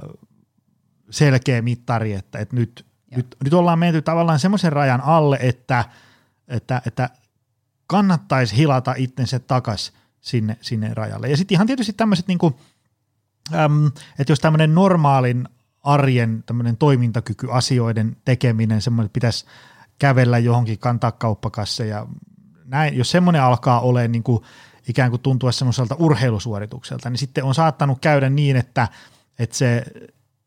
selkeä mittari, että, että nyt, nyt, nyt ollaan menty tavallaan semmoisen rajan alle, että, että, että kannattaisi hilata itsensä takas sinne, sinne rajalle. Ja sitten ihan tietysti tämmöiset, niin kuin, äm, että jos tämmöinen normaalin arjen tämmöinen toimintakyky, asioiden tekeminen, semmoinen pitäisi kävellä johonkin, kantaa kauppakasseja. Näin, jos semmoinen alkaa olemaan niin kuin ikään kuin tuntua semmoiselta urheilusuoritukselta, niin sitten on saattanut käydä niin, että, että, se,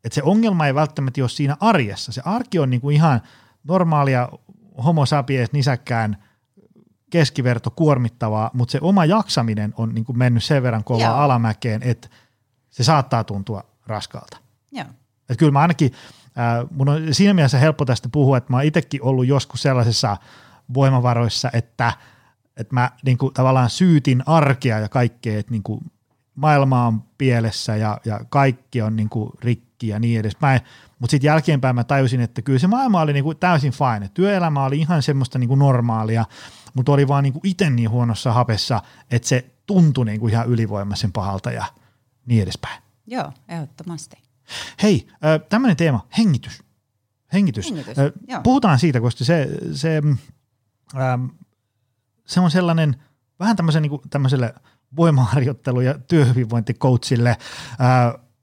että se ongelma ei välttämättä ole siinä arjessa. Se arki on niin kuin ihan normaalia homo sapiens nisäkkään keskiverto kuormittavaa, mutta se oma jaksaminen on niin kuin mennyt sen verran kovaa Joo. alamäkeen, että se saattaa tuntua raskalta. Joo. Kyllä mä ainakin – mun on siinä mielessä helppo tästä puhua, että mä oon itsekin ollut joskus sellaisissa voimavaroissa, että, että mä niin kuin, tavallaan syytin arkea ja kaikkea, että niin kuin, maailma on pielessä ja, ja kaikki on niin kuin, rikki ja niin edespäin. Mutta sitten jälkeenpäin mä tajusin, että kyllä se maailma oli niin kuin, täysin fine. Työelämä oli ihan semmoista niin kuin normaalia, mutta oli vaan niin kuin itse niin huonossa hapessa, että se tuntui niin kuin ihan ylivoimaisen pahalta ja niin edespäin. Joo, ehdottomasti. Hei, tämmöinen teema, hengitys. Hengitys. hengitys Puhutaan siitä, koska se, se, ähm, se on sellainen vähän tämmöisen, niin kuin, tämmöiselle voimaharjoittelu- ja työhyvinvointikoutsille äh,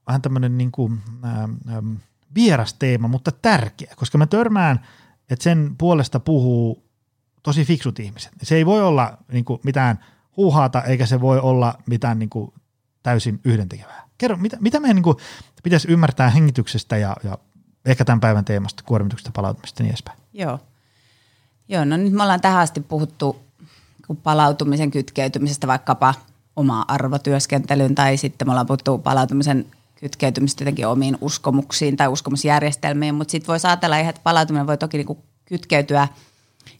vähän tämmöinen niin kuin, ähm, vieras teema, mutta tärkeä, koska mä törmään, että sen puolesta puhuu tosi fiksut ihmiset. Se ei voi olla niin kuin, mitään huuhaata, eikä se voi olla mitään niin kuin, täysin yhdentekevää. Kerro, mitä, mitä meidän niin pitäisi ymmärtää hengityksestä ja, ja ehkä tämän päivän teemasta, kuormituksesta, palautumista ja niin edespäin? Joo. Joo, no nyt me ollaan tähän asti puhuttu palautumisen kytkeytymisestä vaikkapa omaa arvotyöskentelyyn tai sitten me ollaan puhuttu palautumisen kytkeytymistä jotenkin omiin uskomuksiin tai uskomusjärjestelmiin, mutta sitten voisi ajatella ihan, että palautuminen voi toki niinku kytkeytyä –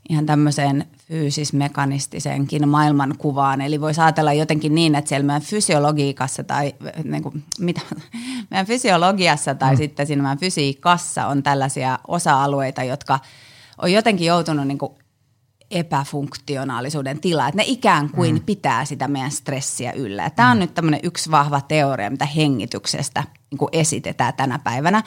ihan tämmöiseen fyysismekanistiseenkin maailmankuvaan. Eli voisi ajatella jotenkin niin, että siellä meidän fysiologiikassa tai niin kuin, mitä, [LAUGHS] meidän fysiologiassa tai mm. sitten siinä meidän fysiikassa on tällaisia osa-alueita, jotka on jotenkin joutunut niin kuin epäfunktionaalisuuden tila, että ne ikään kuin mm. pitää sitä meidän stressiä yllä. Tämä on mm. nyt tämmöinen yksi vahva teoria, mitä hengityksestä niin kuin esitetään tänä päivänä,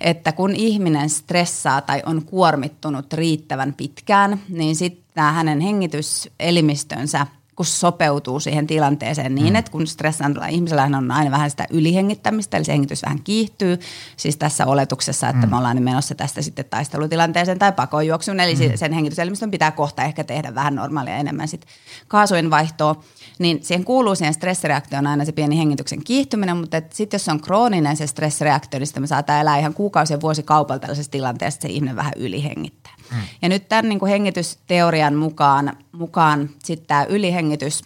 että kun ihminen stressaa tai on kuormittunut riittävän pitkään, niin sitten hänen hengityselimistönsä – kun sopeutuu siihen tilanteeseen niin, mm. että kun stressaantuilla ihmisellä on aina vähän sitä ylihengittämistä, eli se hengitys vähän kiihtyy, siis tässä oletuksessa, että mm. me ollaan menossa tästä sitten taistelutilanteeseen tai pakojuoksuun, eli mm. sen hengityselimistön pitää kohta ehkä tehdä vähän normaalia enemmän sit kaasujen vaihtoa, niin siihen kuuluu siihen stressireaktioon aina se pieni hengityksen kiihtyminen, mutta sitten jos se on krooninen se stressireaktio, niin sitten me saattaa elää ihan kuukausi ja vuosi kaupalla tällaisessa tilanteessa, että se ihminen vähän ylihengittää. Mm. Ja nyt tämän niin kuin hengitysteorian mukaan, mukaan sitten tämä ylihengitys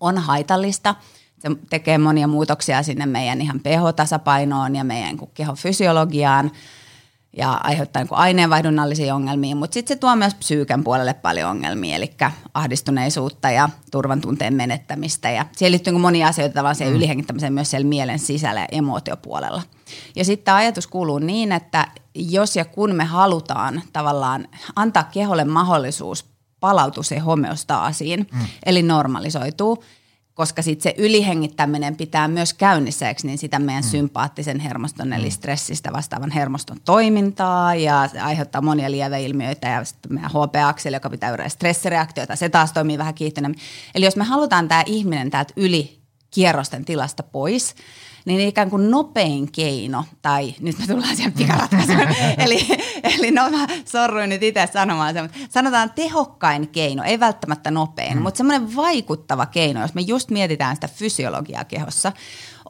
on haitallista. Se tekee monia muutoksia sinne meidän ihan pH-tasapainoon ja meidän niin kehofysiologiaan ja aiheuttaa niin aineenvaihdunnallisia ongelmia, mutta sitten se tuo myös psyyken puolelle paljon ongelmia, eli ahdistuneisuutta ja turvan tunteen menettämistä. Ja siihen liittyy niin monia asioita vaan siihen mm. ylihengittämiseen myös siellä mielen sisällä ja emootiopuolella. Ja sitten ajatus kuuluu niin, että jos ja kun me halutaan tavallaan antaa keholle mahdollisuus palautua se homeostaasiin, mm. eli normalisoituu, koska sitten se ylihengittäminen pitää myös käynnissä, eikö, niin sitä meidän mm. sympaattisen hermoston eli mm. stressistä vastaavan hermoston toimintaa ja se aiheuttaa monia lieveilmiöitä ja sitten meidän HP-akseli, joka pitää yrittää stressireaktioita, se taas toimii vähän kiihtyneemmin. Eli jos me halutaan tämä ihminen täältä yli kierrosten tilasta pois, niin ikään kuin nopein keino, tai nyt me tullaan siihen pikaratkaisuun, [LAUGHS] eli, eli no mä sorruin nyt itse sanomaan sen, mutta sanotaan tehokkain keino, ei välttämättä nopein, mm. mutta semmoinen vaikuttava keino, jos me just mietitään sitä fysiologiaa kehossa,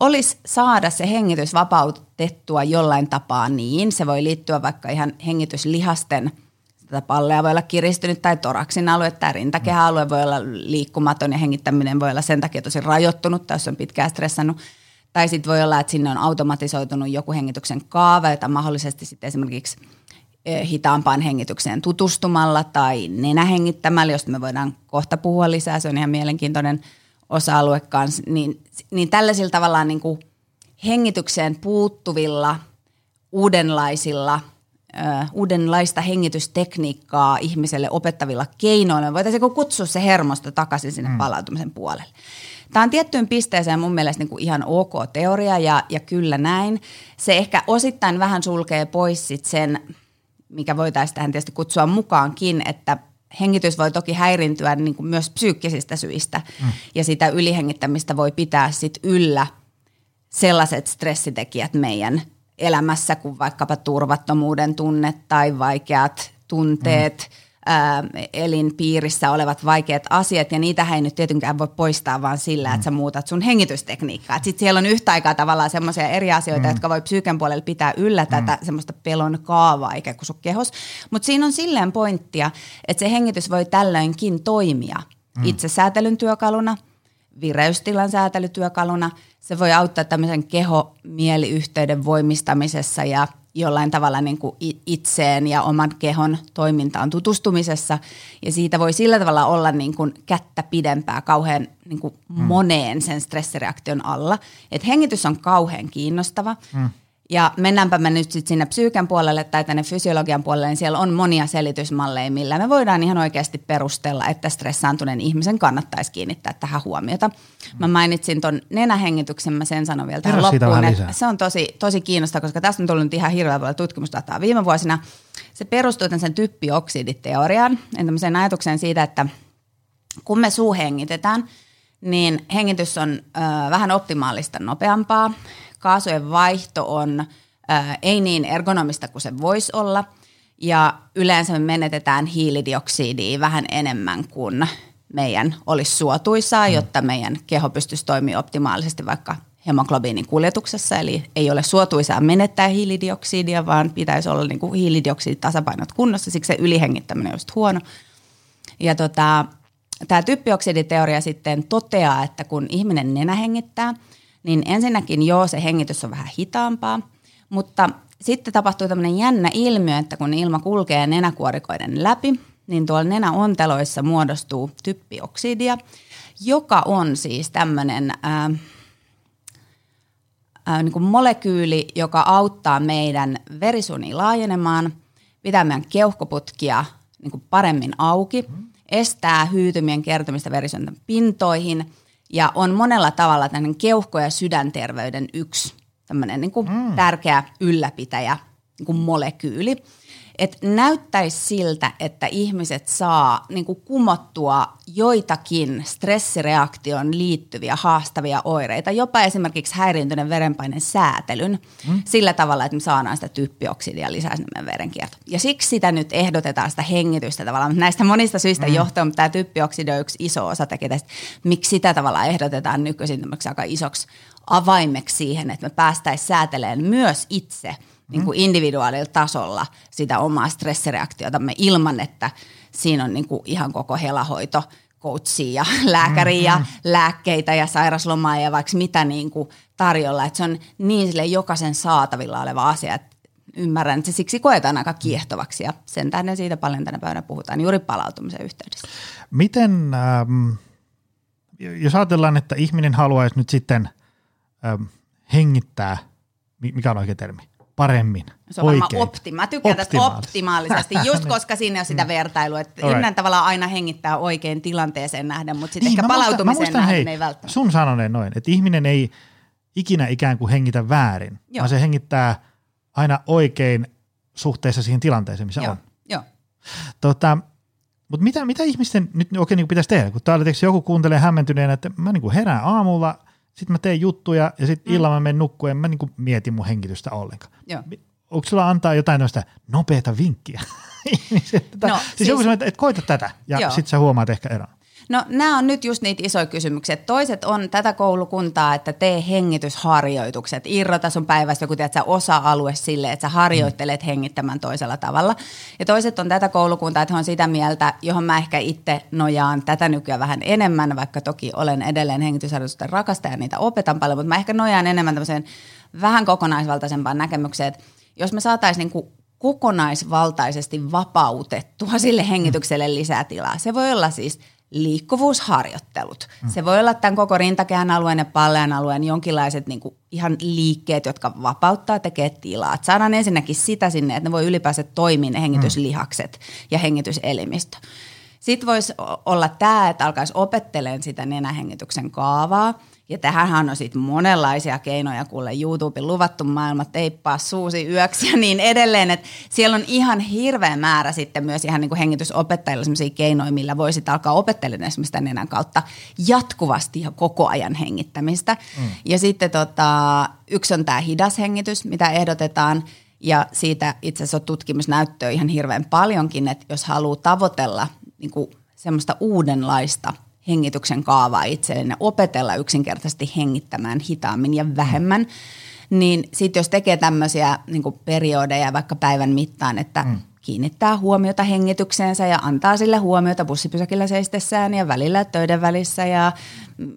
olisi saada se hengitys vapautettua jollain tapaa niin, se voi liittyä vaikka ihan hengityslihasten – tätä pallea voi olla kiristynyt tai toraksin alue tai rintakehäalue voi olla liikkumaton ja hengittäminen voi olla sen takia tosi rajoittunut tai jos on pitkään stressannut. Tai sitten voi olla, että sinne on automatisoitunut joku hengityksen kaava, jota mahdollisesti sitten esimerkiksi e, hitaampaan hengitykseen tutustumalla tai nenähengittämällä, josta me voidaan kohta puhua lisää, se on ihan mielenkiintoinen osa-alue kanssa, niin, niin tällaisilla tavallaan niin kuin hengitykseen puuttuvilla uudenlaisilla – uudenlaista hengitystekniikkaa ihmiselle opettavilla keinoilla. Voitaisiinko kutsua se hermosto takaisin sinne mm. palautumisen puolelle? Tämä on tiettyyn pisteeseen mun mielestä niin kuin ihan ok teoria ja, ja kyllä näin. Se ehkä osittain vähän sulkee pois sit sen, mikä voitaisiin tähän tietysti kutsua mukaankin, että hengitys voi toki häirintyä niin kuin myös psyykkisistä syistä mm. ja sitä ylihengittämistä voi pitää sit yllä sellaiset stressitekijät meidän elämässä kuin vaikkapa turvattomuuden tunne tai vaikeat tunteet mm elinpiirissä olevat vaikeat asiat, ja niitä ei nyt tietenkään voi poistaa vaan sillä, mm. että sä muutat sun hengitystekniikkaa. Sitten siellä on yhtä aikaa tavallaan semmoisia eri asioita, mm. jotka voi psyyken puolella pitää yllä tätä mm. semmoista pelon kaavaa ikään kuin sun kehos. Mutta siinä on silleen pointtia, että se hengitys voi tällöinkin toimia mm. itsesäätelyn työkaluna, vireystilan säätelytyökaluna. Se voi auttaa tämmöisen keho-mieliyhteyden voimistamisessa ja – jollain tavalla niin kuin itseen ja oman kehon toimintaan tutustumisessa. Ja siitä voi sillä tavalla olla niin kuin kättä pidempää kauhean niin kuin mm. moneen sen stressireaktion alla. Et hengitys on kauhean kiinnostava. Mm. Ja mennäänpä me nyt sitten sinne psyyken puolelle tai tänne fysiologian puolelle, niin siellä on monia selitysmalleja, millä me voidaan ihan oikeasti perustella, että stressaantuneen ihmisen kannattaisi kiinnittää tähän huomiota. Mä mainitsin tuon nenähengityksen, mä sen sanon vielä tähän loppuun. Että se on tosi, tosi kiinnostava, koska tästä on tullut ihan hirveän paljon tutkimusdataa viime vuosina. Se perustuu sen typpioksiditeoriaan, tämmöiseen ajatukseen siitä, että kun me suuhengitetään, niin hengitys on ö, vähän optimaalista nopeampaa kaasujen vaihto on ää, ei niin ergonomista kuin se voisi olla ja yleensä me menetetään hiilidioksidia vähän enemmän kuin meidän olisi suotuisaa, mm. jotta meidän keho pystyisi toimimaan optimaalisesti vaikka hemoglobiinin kuljetuksessa, eli ei ole suotuisaa menettää hiilidioksidia, vaan pitäisi olla niin kuin hiilidioksiditasapainot kunnossa, siksi se ylihengittäminen on just huono. Ja tota, tämä typpioksiditeoria sitten toteaa, että kun ihminen nenähengittää – niin ensinnäkin joo, se hengitys on vähän hitaampaa, mutta sitten tapahtuu tämmöinen jännä ilmiö, että kun ilma kulkee nenäkuorikoiden läpi, niin tuolla nenäonteloissa muodostuu typpioksidia, joka on siis tämmöinen ää, ää, niin kuin molekyyli, joka auttaa meidän verisuonia laajenemaan, pitää meidän keuhkoputkia niin kuin paremmin auki, estää hyytymien kertymistä verisuonen pintoihin – ja on monella tavalla tämmöinen keuhko- ja sydänterveyden yksi tämmöinen niin kuin mm. tärkeä ylläpitäjä niin kuin molekyyli että näyttäisi siltä, että ihmiset saa niin kuin kumottua joitakin stressireaktioon liittyviä haastavia oireita, jopa esimerkiksi häiriintyneen verenpaineen säätelyn mm. sillä tavalla, että me saadaan sitä typpioksidia lisää sinne verenkierto. Ja siksi sitä nyt ehdotetaan sitä hengitystä tavallaan. Näistä monista syistä mm. johtuen, mutta tämä typpioksidi on yksi iso osa tekee miksi sitä tavalla ehdotetaan nykyisin aika isoksi avaimeksi siihen, että me päästäisiin säätelemään myös itse – niin kuin individuaalilla tasolla sitä omaa stressireaktiota ilman, että siinä on niin kuin ihan koko helahoito coachia ja [LAUGHS] lääkäriä ja mm-hmm. lääkkeitä ja sairaslomaa ja vaikka mitä niin kuin tarjolla. Että se on niin sille jokaisen saatavilla oleva asia, että ymmärrän, että se siksi koetaan aika kiehtovaksi ja sen tähden siitä paljon tänä päivänä puhutaan juuri palautumisen yhteydessä. Miten, ähm, jos ajatellaan, että ihminen haluaisi nyt sitten ähm, hengittää, mikä on oikea termi? Paremmin, Se on oikein. varmaan opti. Mä tykkään tästä Optimaalisesti. just [LAUGHS] koska siinä ole sitä vertailua. Että ihminen tavallaan aina hengittää oikein tilanteeseen nähden, mutta sitten Niin, ehkä muistan- palautumiseen mä muistan, nähden hei, ei välttämättä. Sun sanoneen noin, että ihminen ei ikinä ikään kuin hengitä väärin, Joo. vaan se hengittää aina oikein suhteessa siihen tilanteeseen, missä Joo, on. joo. Tota, mutta mitä, mitä ihmisten nyt oikein niin pitäisi tehdä? Kun täällä joku kuuntelee hämmentyneenä, että mä niin kuin herään aamulla, sitten mä teen juttuja ja sitten mm. illalla mä menen nukkuun ja mä niin kuin mietin mun hengitystä ollenkaan. Joo. Onko sulla antaa jotain noista nopeata vinkkiä? [LAUGHS] No, siis, siis- joku sanoo, että, että koita tätä ja sitten sä huomaat ehkä eron. No nämä on nyt just niitä isoja kysymyksiä. Toiset on tätä koulukuntaa, että tee hengitysharjoitukset. Irrota sun päivästä joku tiedät, sä osa-alue sille, että sä harjoittelet hengittämään toisella tavalla. Ja toiset on tätä koulukuntaa, että he on sitä mieltä, johon mä ehkä itse nojaan tätä nykyään vähän enemmän, vaikka toki olen edelleen hengitysharjoitusten rakastaja ja niitä opetan paljon, mutta mä ehkä nojaan enemmän tämmöiseen vähän kokonaisvaltaisempaan näkemykseen, että jos me saataisiin niin kokonaisvaltaisesti vapautettua sille hengitykselle lisää tilaa. Se voi olla siis liikkuvuusharjoittelut. Se voi olla tämän koko rintakehän alueen ja pallean alueen jonkinlaiset niin kuin ihan liikkeet, jotka vapauttaa, tekee tilaa. Et saadaan ensinnäkin sitä sinne, että ne voi ylipäänsä toimia ne hengityslihakset ja hengityselimistö. Sitten voisi olla tämä, että alkaisi opettelemaan sitä nenähengityksen kaavaa. Ja tähän on sitten monenlaisia keinoja, kuule YouTuben luvattu maailma, teippaa suusi yöksi ja niin edelleen. Et siellä on ihan hirveä määrä sitten myös ihan niin kuin hengitysopettajilla sellaisia keinoja, millä voi sitten alkaa opettelemaan esimerkiksi sitä nenän kautta jatkuvasti ja koko ajan hengittämistä. Mm. Ja sitten tota, yksi on tämä hidas hengitys, mitä ehdotetaan. Ja siitä itse asiassa on tutkimusnäyttöä ihan hirveän paljonkin, että jos haluaa tavoitella niin kuin semmoista uudenlaista hengityksen kaavaa itselleen ja opetella yksinkertaisesti hengittämään hitaammin ja vähemmän, niin sitten jos tekee tämmöisiä niin periodeja vaikka päivän mittaan, että mm. kiinnittää huomiota hengitykseensä ja antaa sille huomiota bussipysäkillä seistessään ja välillä töiden välissä ja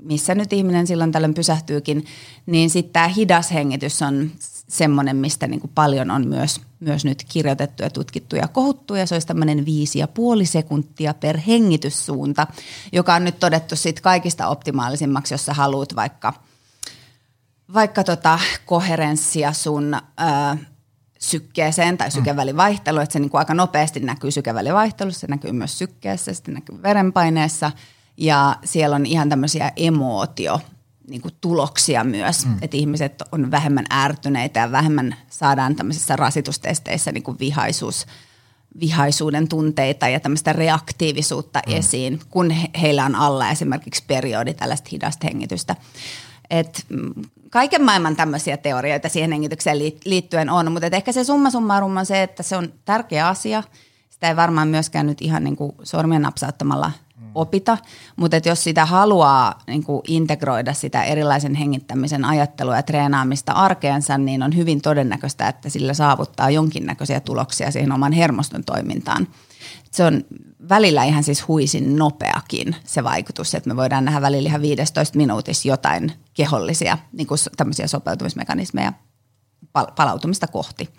missä nyt ihminen silloin tällöin pysähtyykin, niin sitten tämä hidas hengitys on semmoinen, mistä niin kuin paljon on myös, myös nyt kirjoitettu ja tutkittu ja kohuttu, ja se olisi tämmöinen viisi ja puoli sekuntia per hengityssuunta, joka on nyt todettu sit kaikista optimaalisimmaksi, jos sä haluat vaikka, vaikka tota koherenssia sun ää, sykkeeseen tai sykevälivaihteluun, että se niin kuin aika nopeasti näkyy sykevälivaihtelussa, se näkyy myös sykkeessä, sitten näkyy verenpaineessa, ja siellä on ihan tämmöisiä emootio niin kuin tuloksia myös, mm. että ihmiset on vähemmän ärtyneitä ja vähemmän saadaan tämmöisissä rasitustesteissä niin kuin vihaisuus, vihaisuuden tunteita ja tämmöistä reaktiivisuutta mm. esiin, kun he, heillä on alla esimerkiksi periodi tällaista hidasta hengitystä. Et, mm, kaiken maailman tämmöisiä teorioita siihen hengitykseen liit- liittyen on, mutta ehkä se summa summarum on se, että se on tärkeä asia. Sitä ei varmaan myöskään nyt ihan niin kuin sormien napsauttamalla opita, mutta et jos sitä haluaa niin kuin integroida sitä erilaisen hengittämisen ajattelua ja treenaamista arkeensa, niin on hyvin todennäköistä, että sillä saavuttaa jonkinnäköisiä tuloksia siihen oman hermoston toimintaan. Se on välillä ihan siis huisin nopeakin se vaikutus, että me voidaan nähdä välillä ihan 15 minuutissa jotain kehollisia niin kuin tämmöisiä sopeutumismekanismeja pal- palautumista kohti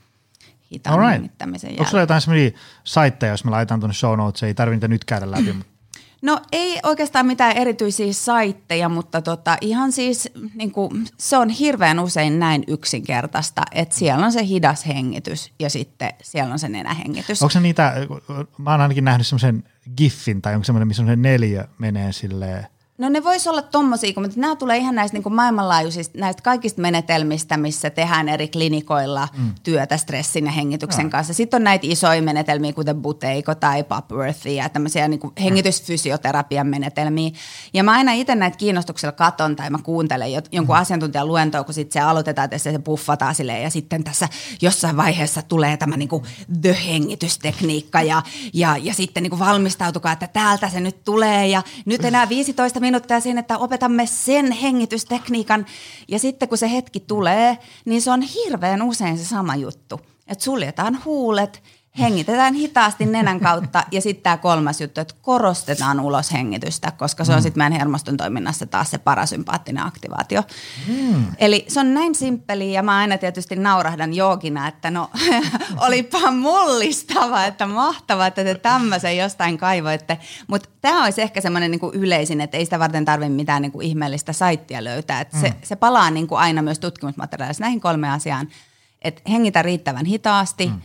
hitaan hengittämisen Onko sulla jotain semmoisia saitteja, jos mä laitan tuonne show notes, ei tarvitse nyt käydä läpi, [CLEARS THROAT] mutta No ei oikeastaan mitään erityisiä saitteja, mutta tota, ihan siis niin kuin, se on hirveän usein näin yksinkertaista, että siellä on se hidas hengitys ja sitten siellä on se nenähengitys. onko se niitä, mä oon ainakin nähnyt semmoisen giffin tai onko semmoinen, missä semmoinen neljä menee silleen, No ne vois olla tommosia, kun- mutta nämä tulee ihan näistä niin kuin maailmanlaajuisista, näistä kaikista menetelmistä, missä tehdään eri klinikoilla mm. työtä stressin ja hengityksen Joo. kanssa. Sitten on näitä isoja menetelmiä, kuten Buteiko tai Popworthy ja tämmöisiä niin kuin hengitysfysioterapian menetelmiä. Ja mä aina itse näitä kiinnostuksella katon tai mä kuuntelen jo- jonkun Mm. asiantuntijan luentoa, kun sitten se aloitetaan, että se puffataan silleen ja sitten tässä jossain vaiheessa tulee tämä niin kuin the-hengitystekniikka ja, ja, ja sitten niin kuin valmistautukaa, että täältä se nyt tulee ja nyt enää 15 minuuttia siinä, että opetamme sen hengitystekniikan. Ja sitten kun se hetki tulee, niin se on hirveän usein se sama juttu, että suljetaan huulet, hengitetään hitaasti nenän kautta ja sitten tämä kolmas juttu, että korostetaan ulos hengitystä, koska se on sitten meidän hermoston toiminnassa taas se parasympaattinen aktivaatio. Mm. Eli se on näin simppeli ja mä aina tietysti naurahdan joogina, että no [LAUGHS] olipa mullistava, että mahtavaa, että te tämmöisen jostain kaivoitte. Mutta tämä olisi ehkä semmoinen niinku yleisin, että ei sitä varten tarvitse mitään niinku ihmeellistä saittia löytää. Et se, se palaa niinku aina myös tutkimusmateriaalissa näihin kolmeen asiaan. Et hengitä riittävän hitaasti, mm.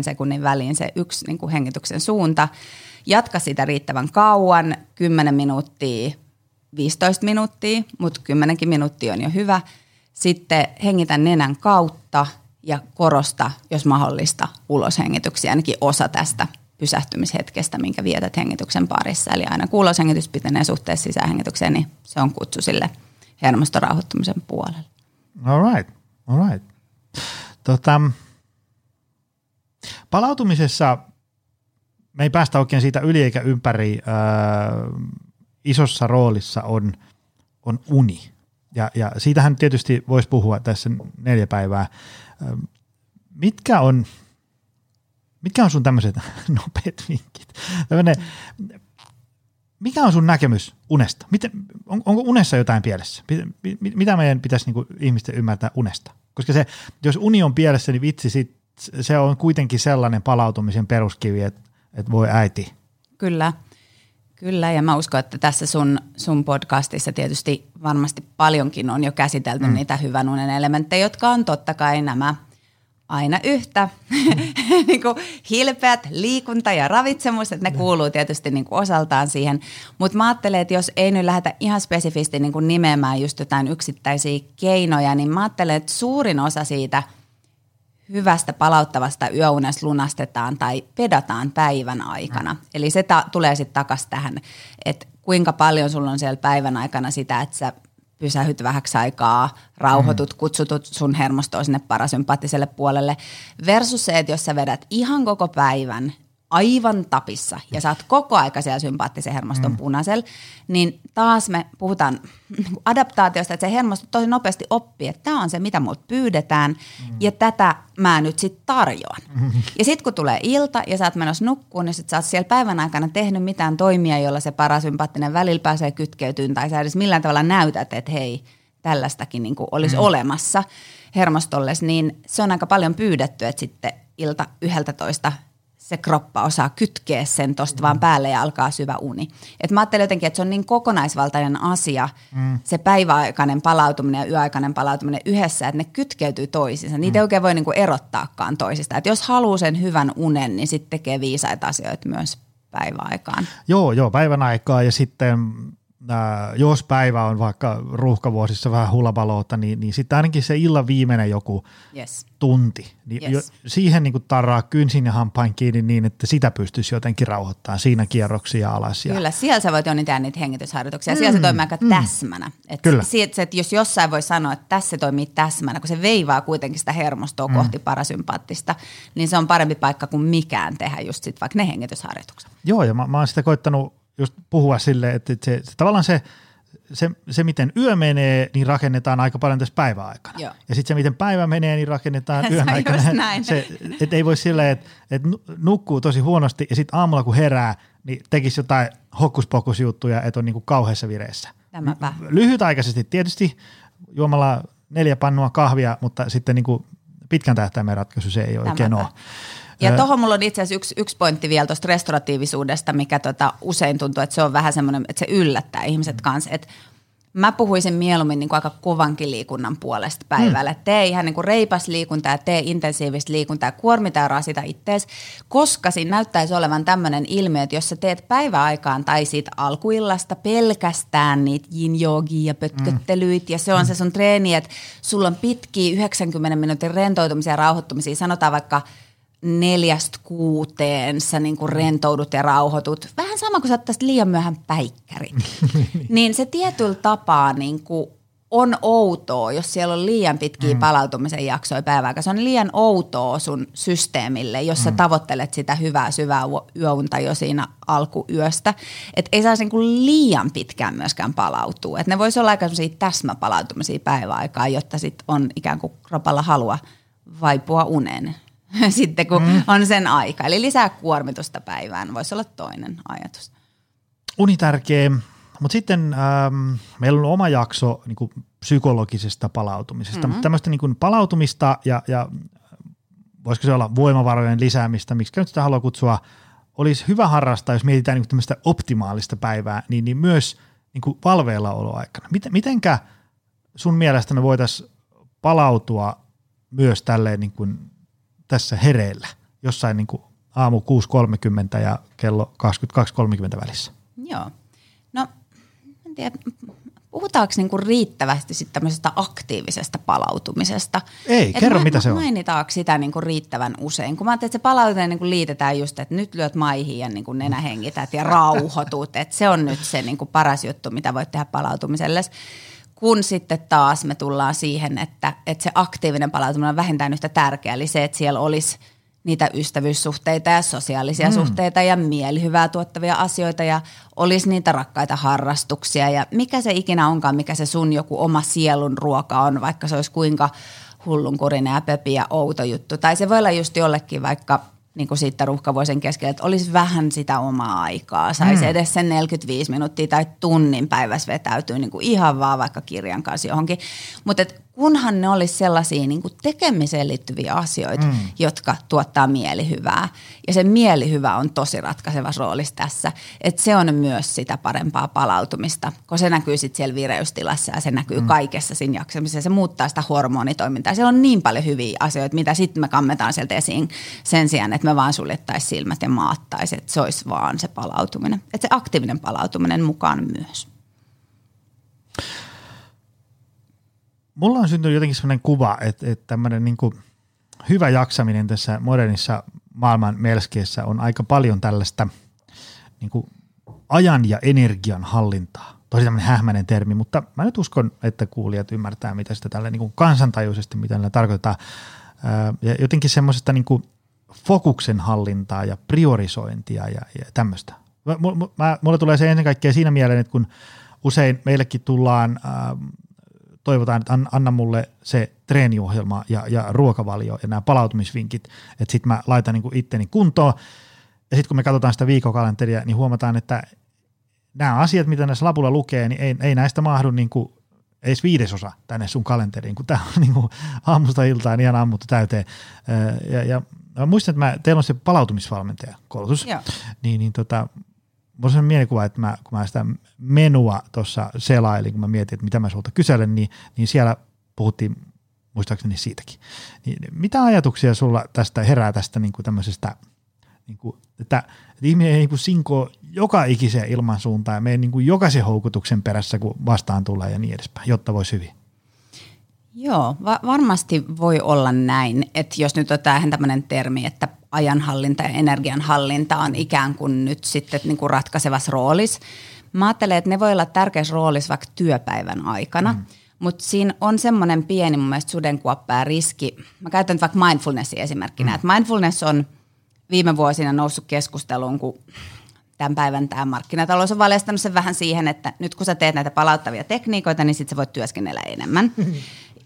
5-6 sekunnin väliin se yksi niin kuin hengityksen suunta. Jatka sitä riittävän kauan, 10 minuuttia, 15 minuuttia, mutta 10 minuuttia on jo hyvä. Sitten hengitä nenän kautta ja korosta, jos mahdollista, uloshengityksiä, ainakin osa tästä pysähtymishetkestä, minkä vietät hengityksen parissa. Eli aina kun uloshengitys pitenee suhteessa sisähengitykseen, niin se on kutsu sille hermoston rauhoittumisen puolelle. All right, all right. Tota, palautumisessa me ei päästä oikein siitä yli eikä ympäri. Öö, isossa roolissa on, on uni. Ja, ja siitähän tietysti voisi puhua tässä neljä päivää. Öö, mitkä on, mitkä on sun tämmöiset [LAUGHS] nopeat vinkit? Tämmönen, mikä on sun näkemys unesta? Miten, on, onko unessa jotain pielessä? Mitä meidän pitäisi niin ihmisten ymmärtää unesta? Koska se, jos uni on pielessä, niin vitsi, sit, se on kuitenkin sellainen palautumisen peruskivi, että, että voi äiti. Kyllä. Kyllä, ja mä uskon, että tässä sun, sun podcastissa tietysti varmasti paljonkin on jo käsitelty mm. niitä hyvän unen elementtejä, jotka on totta kai nämä – aina yhtä [LAUGHS] niin kuin hilpeät, liikunta ja ravitsemus, että ne kuuluu tietysti niin kuin osaltaan siihen. Mutta mä ajattelen, että jos ei nyt lähdetä ihan spesifisti niin kuin nimeämään just jotain yksittäisiä keinoja, niin mä ajattelen, että suurin osa siitä hyvästä palauttavasta yöunesta lunastetaan tai pedataan päivän aikana. Mm. Eli se ta- tulee sitten takaisin tähän, että kuinka paljon sulla on siellä päivän aikana sitä, että sä pysähyt vähäksi aikaa, rauhoitut, mm. kutsutut sun hermostoa sinne parasympaattiselle puolelle. Versus se, että jos sä vedät ihan koko päivän aivan tapissa ja saat koko aika siellä sympaattisen hermoston mm. punaisella, niin taas me puhutaan adaptaatiosta, että se hermosto tosi nopeasti oppii, että tämä on se, mitä multa pyydetään mm. ja tätä mä nyt sitten tarjoan. Mm. Ja sitten kun tulee ilta ja sä oot menossa nukkuun, niin sit sä oot siellä päivän aikana tehnyt mitään toimia, jolla se parasympaattinen välillä pääsee kytkeytyyn tai sä edes millään tavalla näytät, että hei, tällaistakin niin olisi mm. olemassa hermostolle, niin se on aika paljon pyydetty, että sitten ilta 11 se kroppa osaa kytkeä sen tosta mm. vaan päälle ja alkaa syvä uni. Et mä ajattelen jotenkin, että se on niin kokonaisvaltainen asia, mm. se päiväaikainen palautuminen ja yöaikainen palautuminen yhdessä, että ne kytkeytyy toisiinsa. Niitä mm. ei oikein voi niinku erottaakaan toisista. Et jos haluaa sen hyvän unen, niin sitten tekee viisaita asioita myös päiväaikaan. Joo, joo, päivän aikaa ja sitten jos päivä on vaikka ruuhkavuosissa vähän hulabaloota, niin, niin sitten ainakin se illan viimeinen joku yes. tunti, niin yes. jo, siihen niin tarraa kynsin ja hampain kiinni niin, että sitä pystyisi jotenkin rauhoittamaan siinä kierroksia alas. Ja... Kyllä, siellä sä voit jo tehdä niitä hengitysharjoituksia, mm, siellä se toimii aika mm. täsmänä. Et Kyllä. Siitä, että jos jossain voi sanoa, että tässä se toimii täsmänä, kun se veivaa kuitenkin sitä hermostoa mm. kohti parasympaattista, niin se on parempi paikka kuin mikään tehdä just sit vaikka ne hengitysharjoitukset. Joo, ja mä, mä oon sitä koittanut just puhua silleen, että se, se, tavallaan se, se, se, miten yö menee, niin rakennetaan aika paljon tässä päiväaikana. Joo. Ja sitten se, miten päivä menee, niin rakennetaan [LAUGHS] yön aikana. Näin. Se, et ei voi silleen, että et nukkuu tosi huonosti ja sitten aamulla kun herää, niin tekisi jotain hokkuspokusjuttuja, että on niinku kauheassa vireessä. Tämäpä. Lyhytaikaisesti tietysti juomalla neljä pannua kahvia, mutta sitten niinku pitkän tähtäimen ratkaisu se ei oikein ole. Ja tuohon mulla on itse asiassa yksi, yksi pointti vielä tuosta restauratiivisuudesta, mikä tota, usein tuntuu, että se on vähän semmoinen, että se yllättää ihmiset mm. kanssa. Että mä puhuisin mieluummin niin kuin aika kovankin liikunnan puolesta päivällä. Mm. Tee ihan niin kuin reipas liikuntaa, tee intensiivistä liikuntaa, kuormita ja rasita ittees, koska siinä näyttäisi olevan tämmöinen ilmiö, että jos sä teet päiväaikaan tai siitä alkuillasta pelkästään niitä yin ja pötköttelyitä mm. ja se on mm. se sun treeni, että sulla on pitkiä 90 minuutin rentoutumisia ja rauhoittumisia, sanotaan vaikka – neljästä kuuteen sä niin kuin rentoudut ja rauhoitut. Vähän sama kuin sä ottaisit liian myöhään päikkärit. [LAUGHS] niin se tietyllä tapaa niin kuin on outoa, jos siellä on liian pitkiä mm. palautumisen jaksoja päivää. Se on liian outoa sun systeemille, jos sä mm. tavoittelet sitä hyvää syvää yöunta jo siinä alkuyöstä. Et ei saisi niinku liian pitkään myöskään palautua. Et ne voisi olla aika täsmäpalautumisia päiväaikaa, jotta sit on ikään kuin kropalla halua vaipua uneen. [LAUGHS] sitten, kun mm. on sen aika. Eli lisää kuormitusta päivään voisi olla toinen ajatus. Uni tärkeä, mutta sitten ähm, meillä on oma jakso niin kuin psykologisesta palautumisesta, mm-hmm. mutta tämmöistä niin kuin palautumista ja, ja voisiko se olla voimavarojen lisäämistä, miksi nyt sitä haluaa kutsua, olisi hyvä harrastaa, jos mietitään niin tämmöistä optimaalista päivää, niin, niin myös niin kuin valveilla oloaikana. Miten, mitenkä sun mielestä me voitaisiin palautua myös tälleen niin kuin tässä hereillä, jossain niin kuin aamu 6.30 ja kello 22.30 välissä? Joo. No, en tiedä, puhutaanko niinku riittävästi sit tämmöisestä aktiivisesta palautumisesta? Ei, Et kerro ma- mitä se on. Mainitaanko sitä niinku riittävän usein? Kun mä ajattelin, että se palautuminen niinku liitetään just, että nyt lyöt maihin ja niinku nenähengität ja rauhoitut. se on nyt se niinku paras juttu, mitä voit tehdä palautumiselle. Kun sitten taas me tullaan siihen, että, että se aktiivinen palautuminen on vähintään yhtä tärkeä. Eli se, että siellä olisi niitä ystävyyssuhteita ja sosiaalisia mm. suhteita ja mielihyvää tuottavia asioita ja olisi niitä rakkaita harrastuksia ja mikä se ikinä onkaan, mikä se sun joku oma sielun ruoka on, vaikka se olisi kuinka hullunkurinen ja pöpi ja outo juttu. Tai se voi olla just jollekin vaikka niin kuin siitä ruuhkavuosien keskellä, että olisi vähän sitä omaa aikaa. Saisi mm. edes sen 45 minuuttia tai tunnin päivässä vetäytyy niin kuin ihan vaan vaikka kirjan kanssa johonkin. Mutta kunhan ne olisi sellaisia niin kuin tekemiseen liittyviä asioita, mm. jotka tuottaa mielihyvää. Ja se mielihyvä on tosi ratkaisevassa roolissa tässä. Että se on myös sitä parempaa palautumista, kun se näkyy sitten siellä vireystilassa ja se näkyy mm. kaikessa siinä jaksamisessa. Se muuttaa sitä hormonitoimintaa. Siellä on niin paljon hyviä asioita, mitä sitten me kammetaan sieltä esiin sen sijaan, että me vaan suljettaisiin silmät ja maattaisiin, että se olisi vaan se palautuminen. Että se aktiivinen palautuminen mukaan myös. Mulla on syntynyt jotenkin sellainen kuva, että, että tämmöinen niin kuin hyvä jaksaminen tässä modernissa maailman melskiessä on aika paljon tällaista niin kuin ajan ja energian hallintaa. Tosi tämmöinen hähmäinen termi, mutta mä nyt uskon, että kuulijat ymmärtää, mitä sitä tällä niin kansantajuisesti, mitä tällä tarkoittaa. Ja jotenkin semmoisesta niin fokuksen hallintaa ja priorisointia ja, ja tämmöistä. Mulle tulee se ennen kaikkea siinä mieleen, että kun usein meillekin tullaan toivotaan, että anna mulle se treeniohjelma ja, ja ruokavalio ja nämä palautumisvinkit, että sitten mä laitan niin itteni kuntoon. Ja sitten kun me katsotaan sitä viikokalenteria, niin huomataan, että nämä asiat, mitä näissä lapulla lukee, niin ei, ei näistä mahdu niin kuin edes viidesosa tänne sun kalenteriin, kun tämä on [LAUGHS] niin kuin aamusta iltaan ihan ammuttu täyteen. Ja, ja mä muistan, että mä, teillä on se palautumisvalmentaja koulutus, niin, niin tota, mulla on mielikuva, että mä, kun mä sitä menua tuossa selailin, kun mä mietin, että mitä mä sulta kyselen, niin, niin siellä puhuttiin muistaakseni siitäkin. Niin, mitä ajatuksia sulla tästä herää tästä niin kuin tämmöisestä, niin kuin, että, että ihminen ei niin kuin sinko joka ikiseen ilmansuuntaan ja mene niin kuin jokaisen houkutuksen perässä, kun vastaan tulee ja niin edespäin, jotta voisi hyvin? Joo, va- varmasti voi olla näin, että jos nyt otetaan tämmöinen termi, että ajanhallinta ja energianhallinta on ikään kuin nyt sitten niin kuin ratkaisevassa roolissa. Mä ajattelen, että ne voi olla tärkeässä roolissa vaikka työpäivän aikana, mm. mutta siinä on semmoinen pieni mun mielestä sudenkuoppa ja riski. Mä käytän nyt vaikka mindfulnessia esimerkkinä, mm. että mindfulness on viime vuosina noussut keskusteluun, kun tämän päivän tämä markkinatalous on valjastanut sen vähän siihen, että nyt kun sä teet näitä palauttavia tekniikoita, niin sitten sä voit työskennellä enemmän.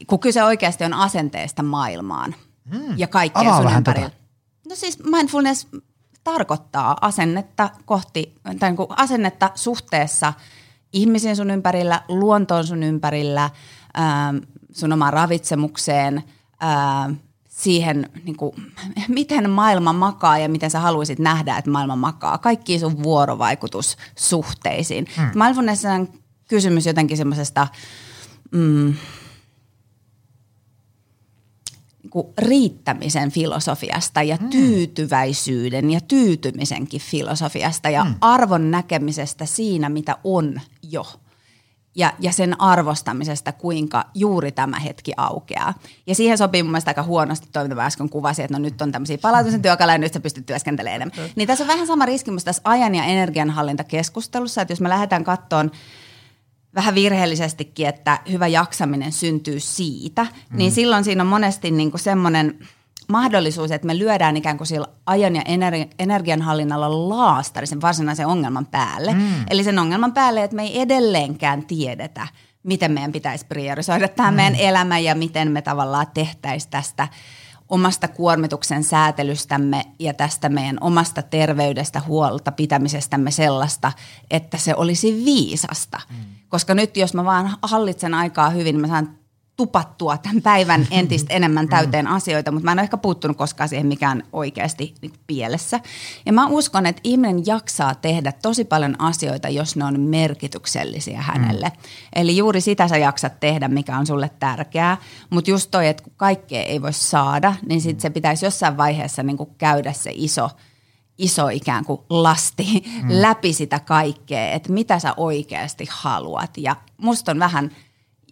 kun kyse oikeasti on asenteesta maailmaan hmm. ja kaikkea sun ympärillä. Tätä. No siis mindfulness tarkoittaa asennetta kohti, tai niin kuin asennetta suhteessa ihmisiin sun ympärillä, luontoon sun ympärillä, ää, ähm, sun omaan ravitsemukseen, ää, ähm, siihen, niin kuin, [LAUGHS] miten maailma makaa ja miten sä haluaisit nähdä, että maailma makaa. Kaikkiin sun vuorovaikutussuhteisiin. Hmm. Mindfulness on kysymys jotenkin semmoisesta... Mm, niin riittämisen filosofiasta ja mm. tyytyväisyyden ja tyytymisenkin filosofiasta ja mm. arvon näkemisestä siinä, mitä on jo. Ja, ja sen arvostamisesta, kuinka juuri tämä hetki aukeaa. Ja siihen sopii mun mielestä aika huonosti toi, mitä äsken kuvasin, että no nyt on tämmöisiä palautumisen työkaluja ja nyt sä pystyt työskentelemään enemmän. Mm. Niin tässä on vähän sama riski tässä ajan ja energianhallintakeskustelussa, että jos me lähdetään kattoon – vähän virheellisestikin, että hyvä jaksaminen syntyy siitä, niin mm. niin silloin siinä on monesti niin kuin semmoinen mahdollisuus, että me lyödään ikään kuin sillä ajan ja energi- energianhallinnalla laastari sen varsinaisen ongelman päälle. Mm. Eli sen ongelman päälle, että me ei edelleenkään tiedetä, miten meidän pitäisi priorisoida tämä mm. meidän elämä ja miten me tavallaan tehtäisiin tästä omasta kuormituksen säätelystämme ja tästä meidän omasta terveydestä huolta pitämisestämme sellaista, että se olisi viisasta. Mm. Koska nyt jos mä vaan hallitsen aikaa hyvin, mä saan tupattua tämän päivän [LAUGHS] entistä enemmän täyteen asioita, mutta mä en ole ehkä puuttunut koskaan siihen mikään oikeasti niin pielessä. Ja mä uskon, että ihminen jaksaa tehdä tosi paljon asioita, jos ne on merkityksellisiä hänelle. Mm. Eli juuri sitä sä jaksat tehdä, mikä on sulle tärkeää. Mutta just toi, että kun kaikkea ei voi saada, niin sitten se pitäisi jossain vaiheessa niin kuin käydä se iso – iso ikään kuin lasti mm. läpi sitä kaikkea, että mitä sä oikeasti haluat. Ja musta on vähän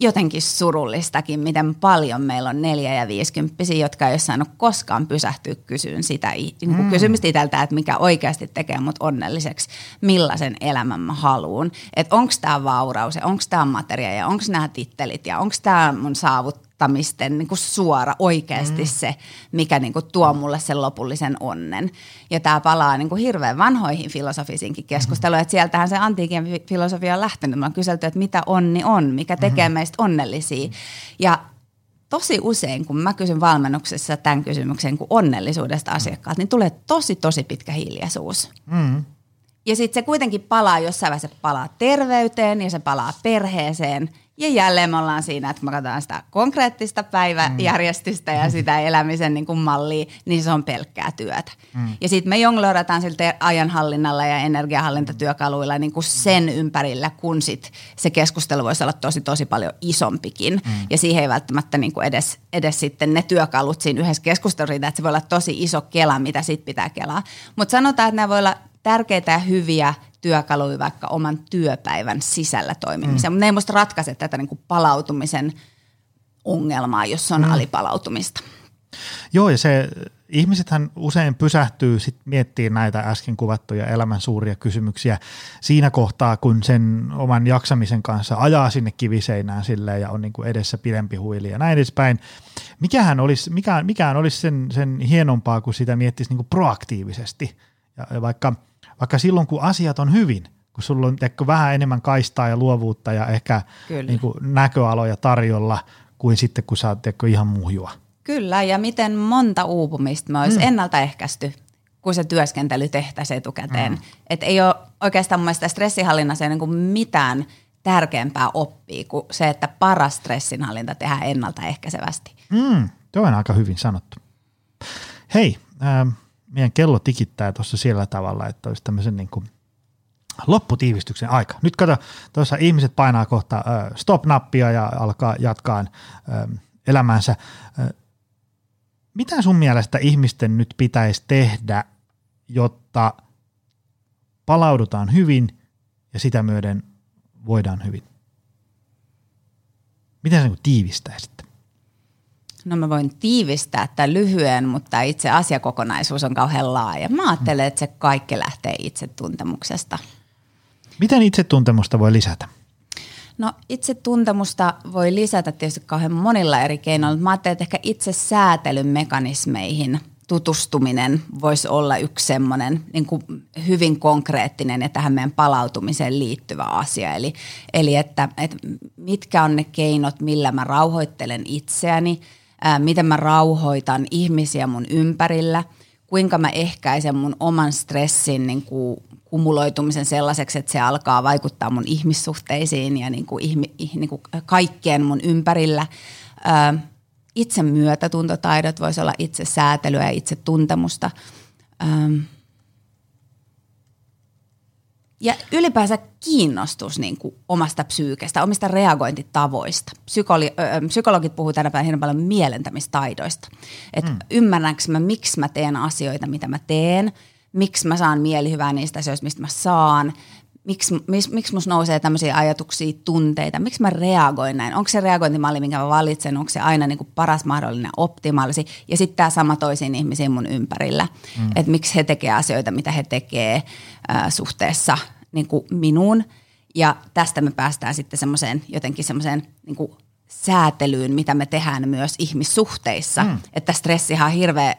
jotenkin surullistakin, miten paljon meillä on neljä- ja viisikymppisiä, jotka ei ole saanut koskaan pysähtyä kysyyn sitä niin kuin mm. kysymystä itseltä, että mikä oikeasti tekee mut onnelliseksi, millaisen elämän mä haluan. Että onko tämä vauraus ja onko tämä materia ja onko nämä tittelit ja onko tämä mun saavut, kohtamisten niin kuin suora oikeasti mm. se, mikä niin kuin tuo mulle sen lopullisen onnen. Ja tämä palaa niin kuin hirveän vanhoihin filosofisiinkin keskusteluihin, mm. että sieltähän se antiikin filosofia on lähtenyt. Mä on kyselty, että mitä onni on, mikä tekee mm. meistä onnellisia. Ja tosi usein, kun mä kysyn valmennuksessa tämän kysymyksen kuin onnellisuudesta asiakkaat, niin tulee tosi, tosi pitkä hiljaisuus. Mm. Ja sitten se kuitenkin palaa jossain vaiheessa, palaa terveyteen ja se palaa perheeseen – ja jälleen me ollaan siinä, että kun me katsotaan sitä konkreettista päiväjärjestystä mm. ja sitä elämisen niin kuin mallia, niin se on pelkkää työtä. Mm. Ja sitten me jonglorataan siltä ajanhallinnalla ja energiahallintatyökaluilla niin kuin sen ympärillä, kun sit se keskustelu voisi olla tosi tosi paljon isompikin. Mm. Ja siihen ei välttämättä niin kuin edes, edes sitten ne työkalut siinä yhdessä keskustelussa, että se voi olla tosi iso kela, mitä sitten pitää kelaa. Mutta sanotaan, että ne voi olla tärkeitä ja hyviä työkaluja vaikka oman työpäivän sisällä toimimiseen. Mm. Mutta ne ei musta ratkaise tätä niin kuin palautumisen ongelmaa, jos on mm. alipalautumista. Joo, ja se ihmisethän usein pysähtyy sit miettimään näitä äsken kuvattuja elämän suuria kysymyksiä siinä kohtaa, kun sen oman jaksamisen kanssa ajaa sinne kiviseinään silleen ja on niin kuin edessä pidempi huili ja näin edespäin. Mikähän olisi, mikään, mikään olisi sen, sen hienompaa, kun sitä miettisi niin kuin proaktiivisesti. Ja vaikka – vaikka silloin kun asiat on hyvin, kun sulla on teikö, vähän enemmän kaistaa ja luovuutta ja ehkä niin kuin, näköaloja tarjolla kuin sitten kun sä oot ihan muhjua. Kyllä, ja miten monta uupumista me olisi mm. ennaltaehkäisty, kun se työskentely tehtäisiin etukäteen. Mm. Et ei ole oikeastaan mun mielestä stressihallinnassa niin kuin mitään tärkeämpää oppia kuin se, että paras stressinhallinta tehdään ennaltaehkäisevästi. Mm, tuo on aika hyvin sanottu. Hei, ähm, meidän kello tikittää tuossa sillä tavalla, että olisi tämmöisen niin kuin lopputiivistyksen aika. Nyt kato, tuossa ihmiset painaa kohta stop-nappia ja alkaa jatkaa elämänsä. Äh, mitä sun mielestä ihmisten nyt pitäisi tehdä, jotta palaudutaan hyvin ja sitä myöden voidaan hyvin? Miten sä niin tiivistäisit? No mä voin tiivistää tämän lyhyen, mutta itse asiakokonaisuus on kauhean laaja. Mä ajattelen, että se kaikki lähtee itsetuntemuksesta. Miten itsetuntemusta voi lisätä? No itsetuntemusta voi lisätä tietysti kauhean monilla eri keinoilla, mutta mä ajattelen, että ehkä itse säätelyn mekanismeihin tutustuminen voisi olla yksi semmoinen niin kuin hyvin konkreettinen ja tähän meidän palautumiseen liittyvä asia. Eli, eli että, että mitkä on ne keinot, millä mä rauhoittelen itseäni – miten mä rauhoitan ihmisiä mun ympärillä, kuinka mä ehkäisen mun oman stressin niin kuin kumuloitumisen sellaiseksi, että se alkaa vaikuttaa mun ihmissuhteisiin ja niin kuin ihmi, niin kuin kaikkeen mun ympärillä. Itse myötätuntotaidot voisi olla itse säätelyä ja itse tuntemusta. Ja ylipäänsä kiinnostus niin kuin omasta psyykestä, omista reagointitavoista. Psykoli, ö, psykologit puhuvat tänä päivänä paljon mielentämistaidoista. Että mm. ymmärränkö mä, miksi mä teen asioita, mitä mä teen, miksi mä saan mielihyvää niistä asioista, mistä mä saan, miksi, mis, miksi musta nousee tämmöisiä ajatuksia, tunteita, miksi mä reagoin näin, onko se reagointimalli, minkä mä valitsen, onko se aina niin kuin paras mahdollinen optimaalisi, ja sitten tämä sama toisiin ihmisiin mun ympärillä, mm. että miksi he tekee asioita, mitä he tekee äh, suhteessa niin kuin minuun, ja tästä me päästään sitten semmoiseen jotenkin semmoiseen niin kuin säätelyyn, mitä me tehdään myös ihmissuhteissa. Mm. Että stressihan on hirveän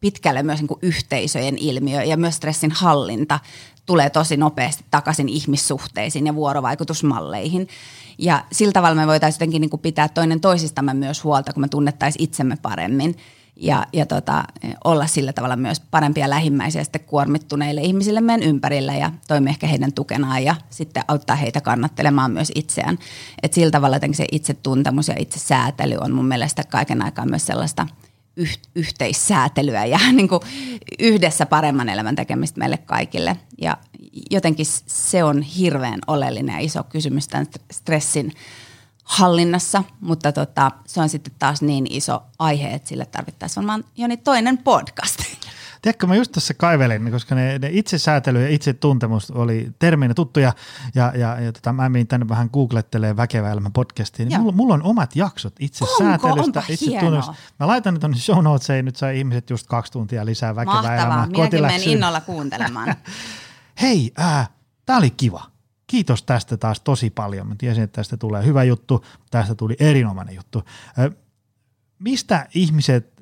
pitkälle myös niin kuin yhteisöjen ilmiö ja myös stressin hallinta tulee tosi nopeasti takaisin ihmissuhteisiin ja vuorovaikutusmalleihin. Ja sillä tavalla me voitaisiin jotenkin niin kuin pitää toinen toisistamme myös huolta, kun me tunnettaisiin itsemme paremmin. Ja, ja tota, olla sillä tavalla myös parempia lähimmäisiä sitten kuormittuneille ihmisille meidän ympärillä ja toimia ehkä heidän tukenaan ja sitten auttaa heitä kannattelemaan myös itseään. Et sillä tavalla se itsetuntemus ja itsesäätely on mun mielestä kaiken aikaa myös sellaista yh- yhteissäätelyä ja [LAUGHS] niin kuin yhdessä paremman elämän tekemistä meille kaikille. Ja jotenkin se on hirveän oleellinen ja iso kysymys tämän stressin hallinnassa, mutta tota, se on sitten taas niin iso aihe, että sille tarvittaisiin varmaan Joni toinen podcast. [LAUGHS] Tiedätkö, mä just tässä kaivelin, koska ne, ne itsesäätely ja itsetuntemus oli termeinä tuttuja, ja, ja, ja tota, mä menin tänne vähän googlettelemaan Väkevä elämä podcastiin, niin mulla, mulla, on omat jaksot itsesäätelystä, itsetuntemusta. Mä laitan nyt tuonne show notesiin, nyt sai ihmiset just kaksi tuntia lisää Väkevää Mahtavaa. elämää. Minäkin menen innolla kuuntelemaan. [LAUGHS] Hei, äh, tää oli kiva kiitos tästä taas tosi paljon. Mä tiesin, että tästä tulee hyvä juttu, tästä tuli erinomainen juttu. Mistä ihmiset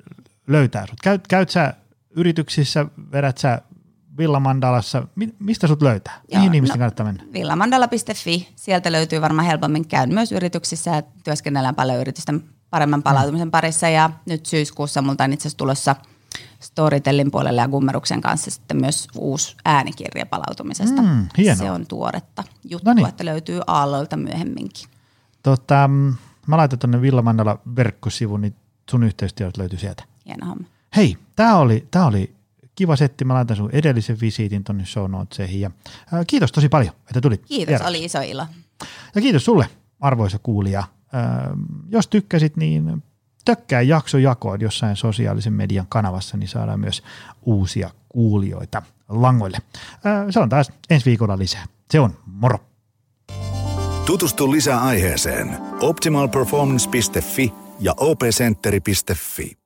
löytää sut? Käyt, käyt sä yrityksissä, vedät sä Villamandalassa, mistä sut löytää? Joo, Mihin ihmisten no, kannattaa mennä? Villamandala.fi, sieltä löytyy varmaan helpommin. Käyn myös yrityksissä ja työskennellään paljon yritysten paremman palautumisen parissa ja nyt syyskuussa multa on itse asiassa tulossa – Storytellin puolelle ja Gummeruksen kanssa sitten myös uusi äänikirja palautumisesta. Mm, Se on tuoretta juttua, Noniin. että löytyy Aallolta myöhemminkin. Tota, mä laitan tuonne Villamannalla verkkosivun, niin sun yhteistyöt löytyy sieltä. Hieno homma. Hei, tää oli, tää oli kiva setti. Mä laitan sun edellisen visiitin tuonne show notesihin. Ja, ää, kiitos tosi paljon, että tulit. Kiitos, vieraksi. oli iso ilo. Ja kiitos sulle, arvoisa kuulija. Ää, jos tykkäsit, niin tökkää jaksojakoon jossain sosiaalisen median kanavassa, niin saadaan myös uusia kuulijoita langoille. Se on taas ensi viikolla lisää. Se on moro! Tutustu lisää aiheeseen optimalperformance.fi ja opcenteri.fi.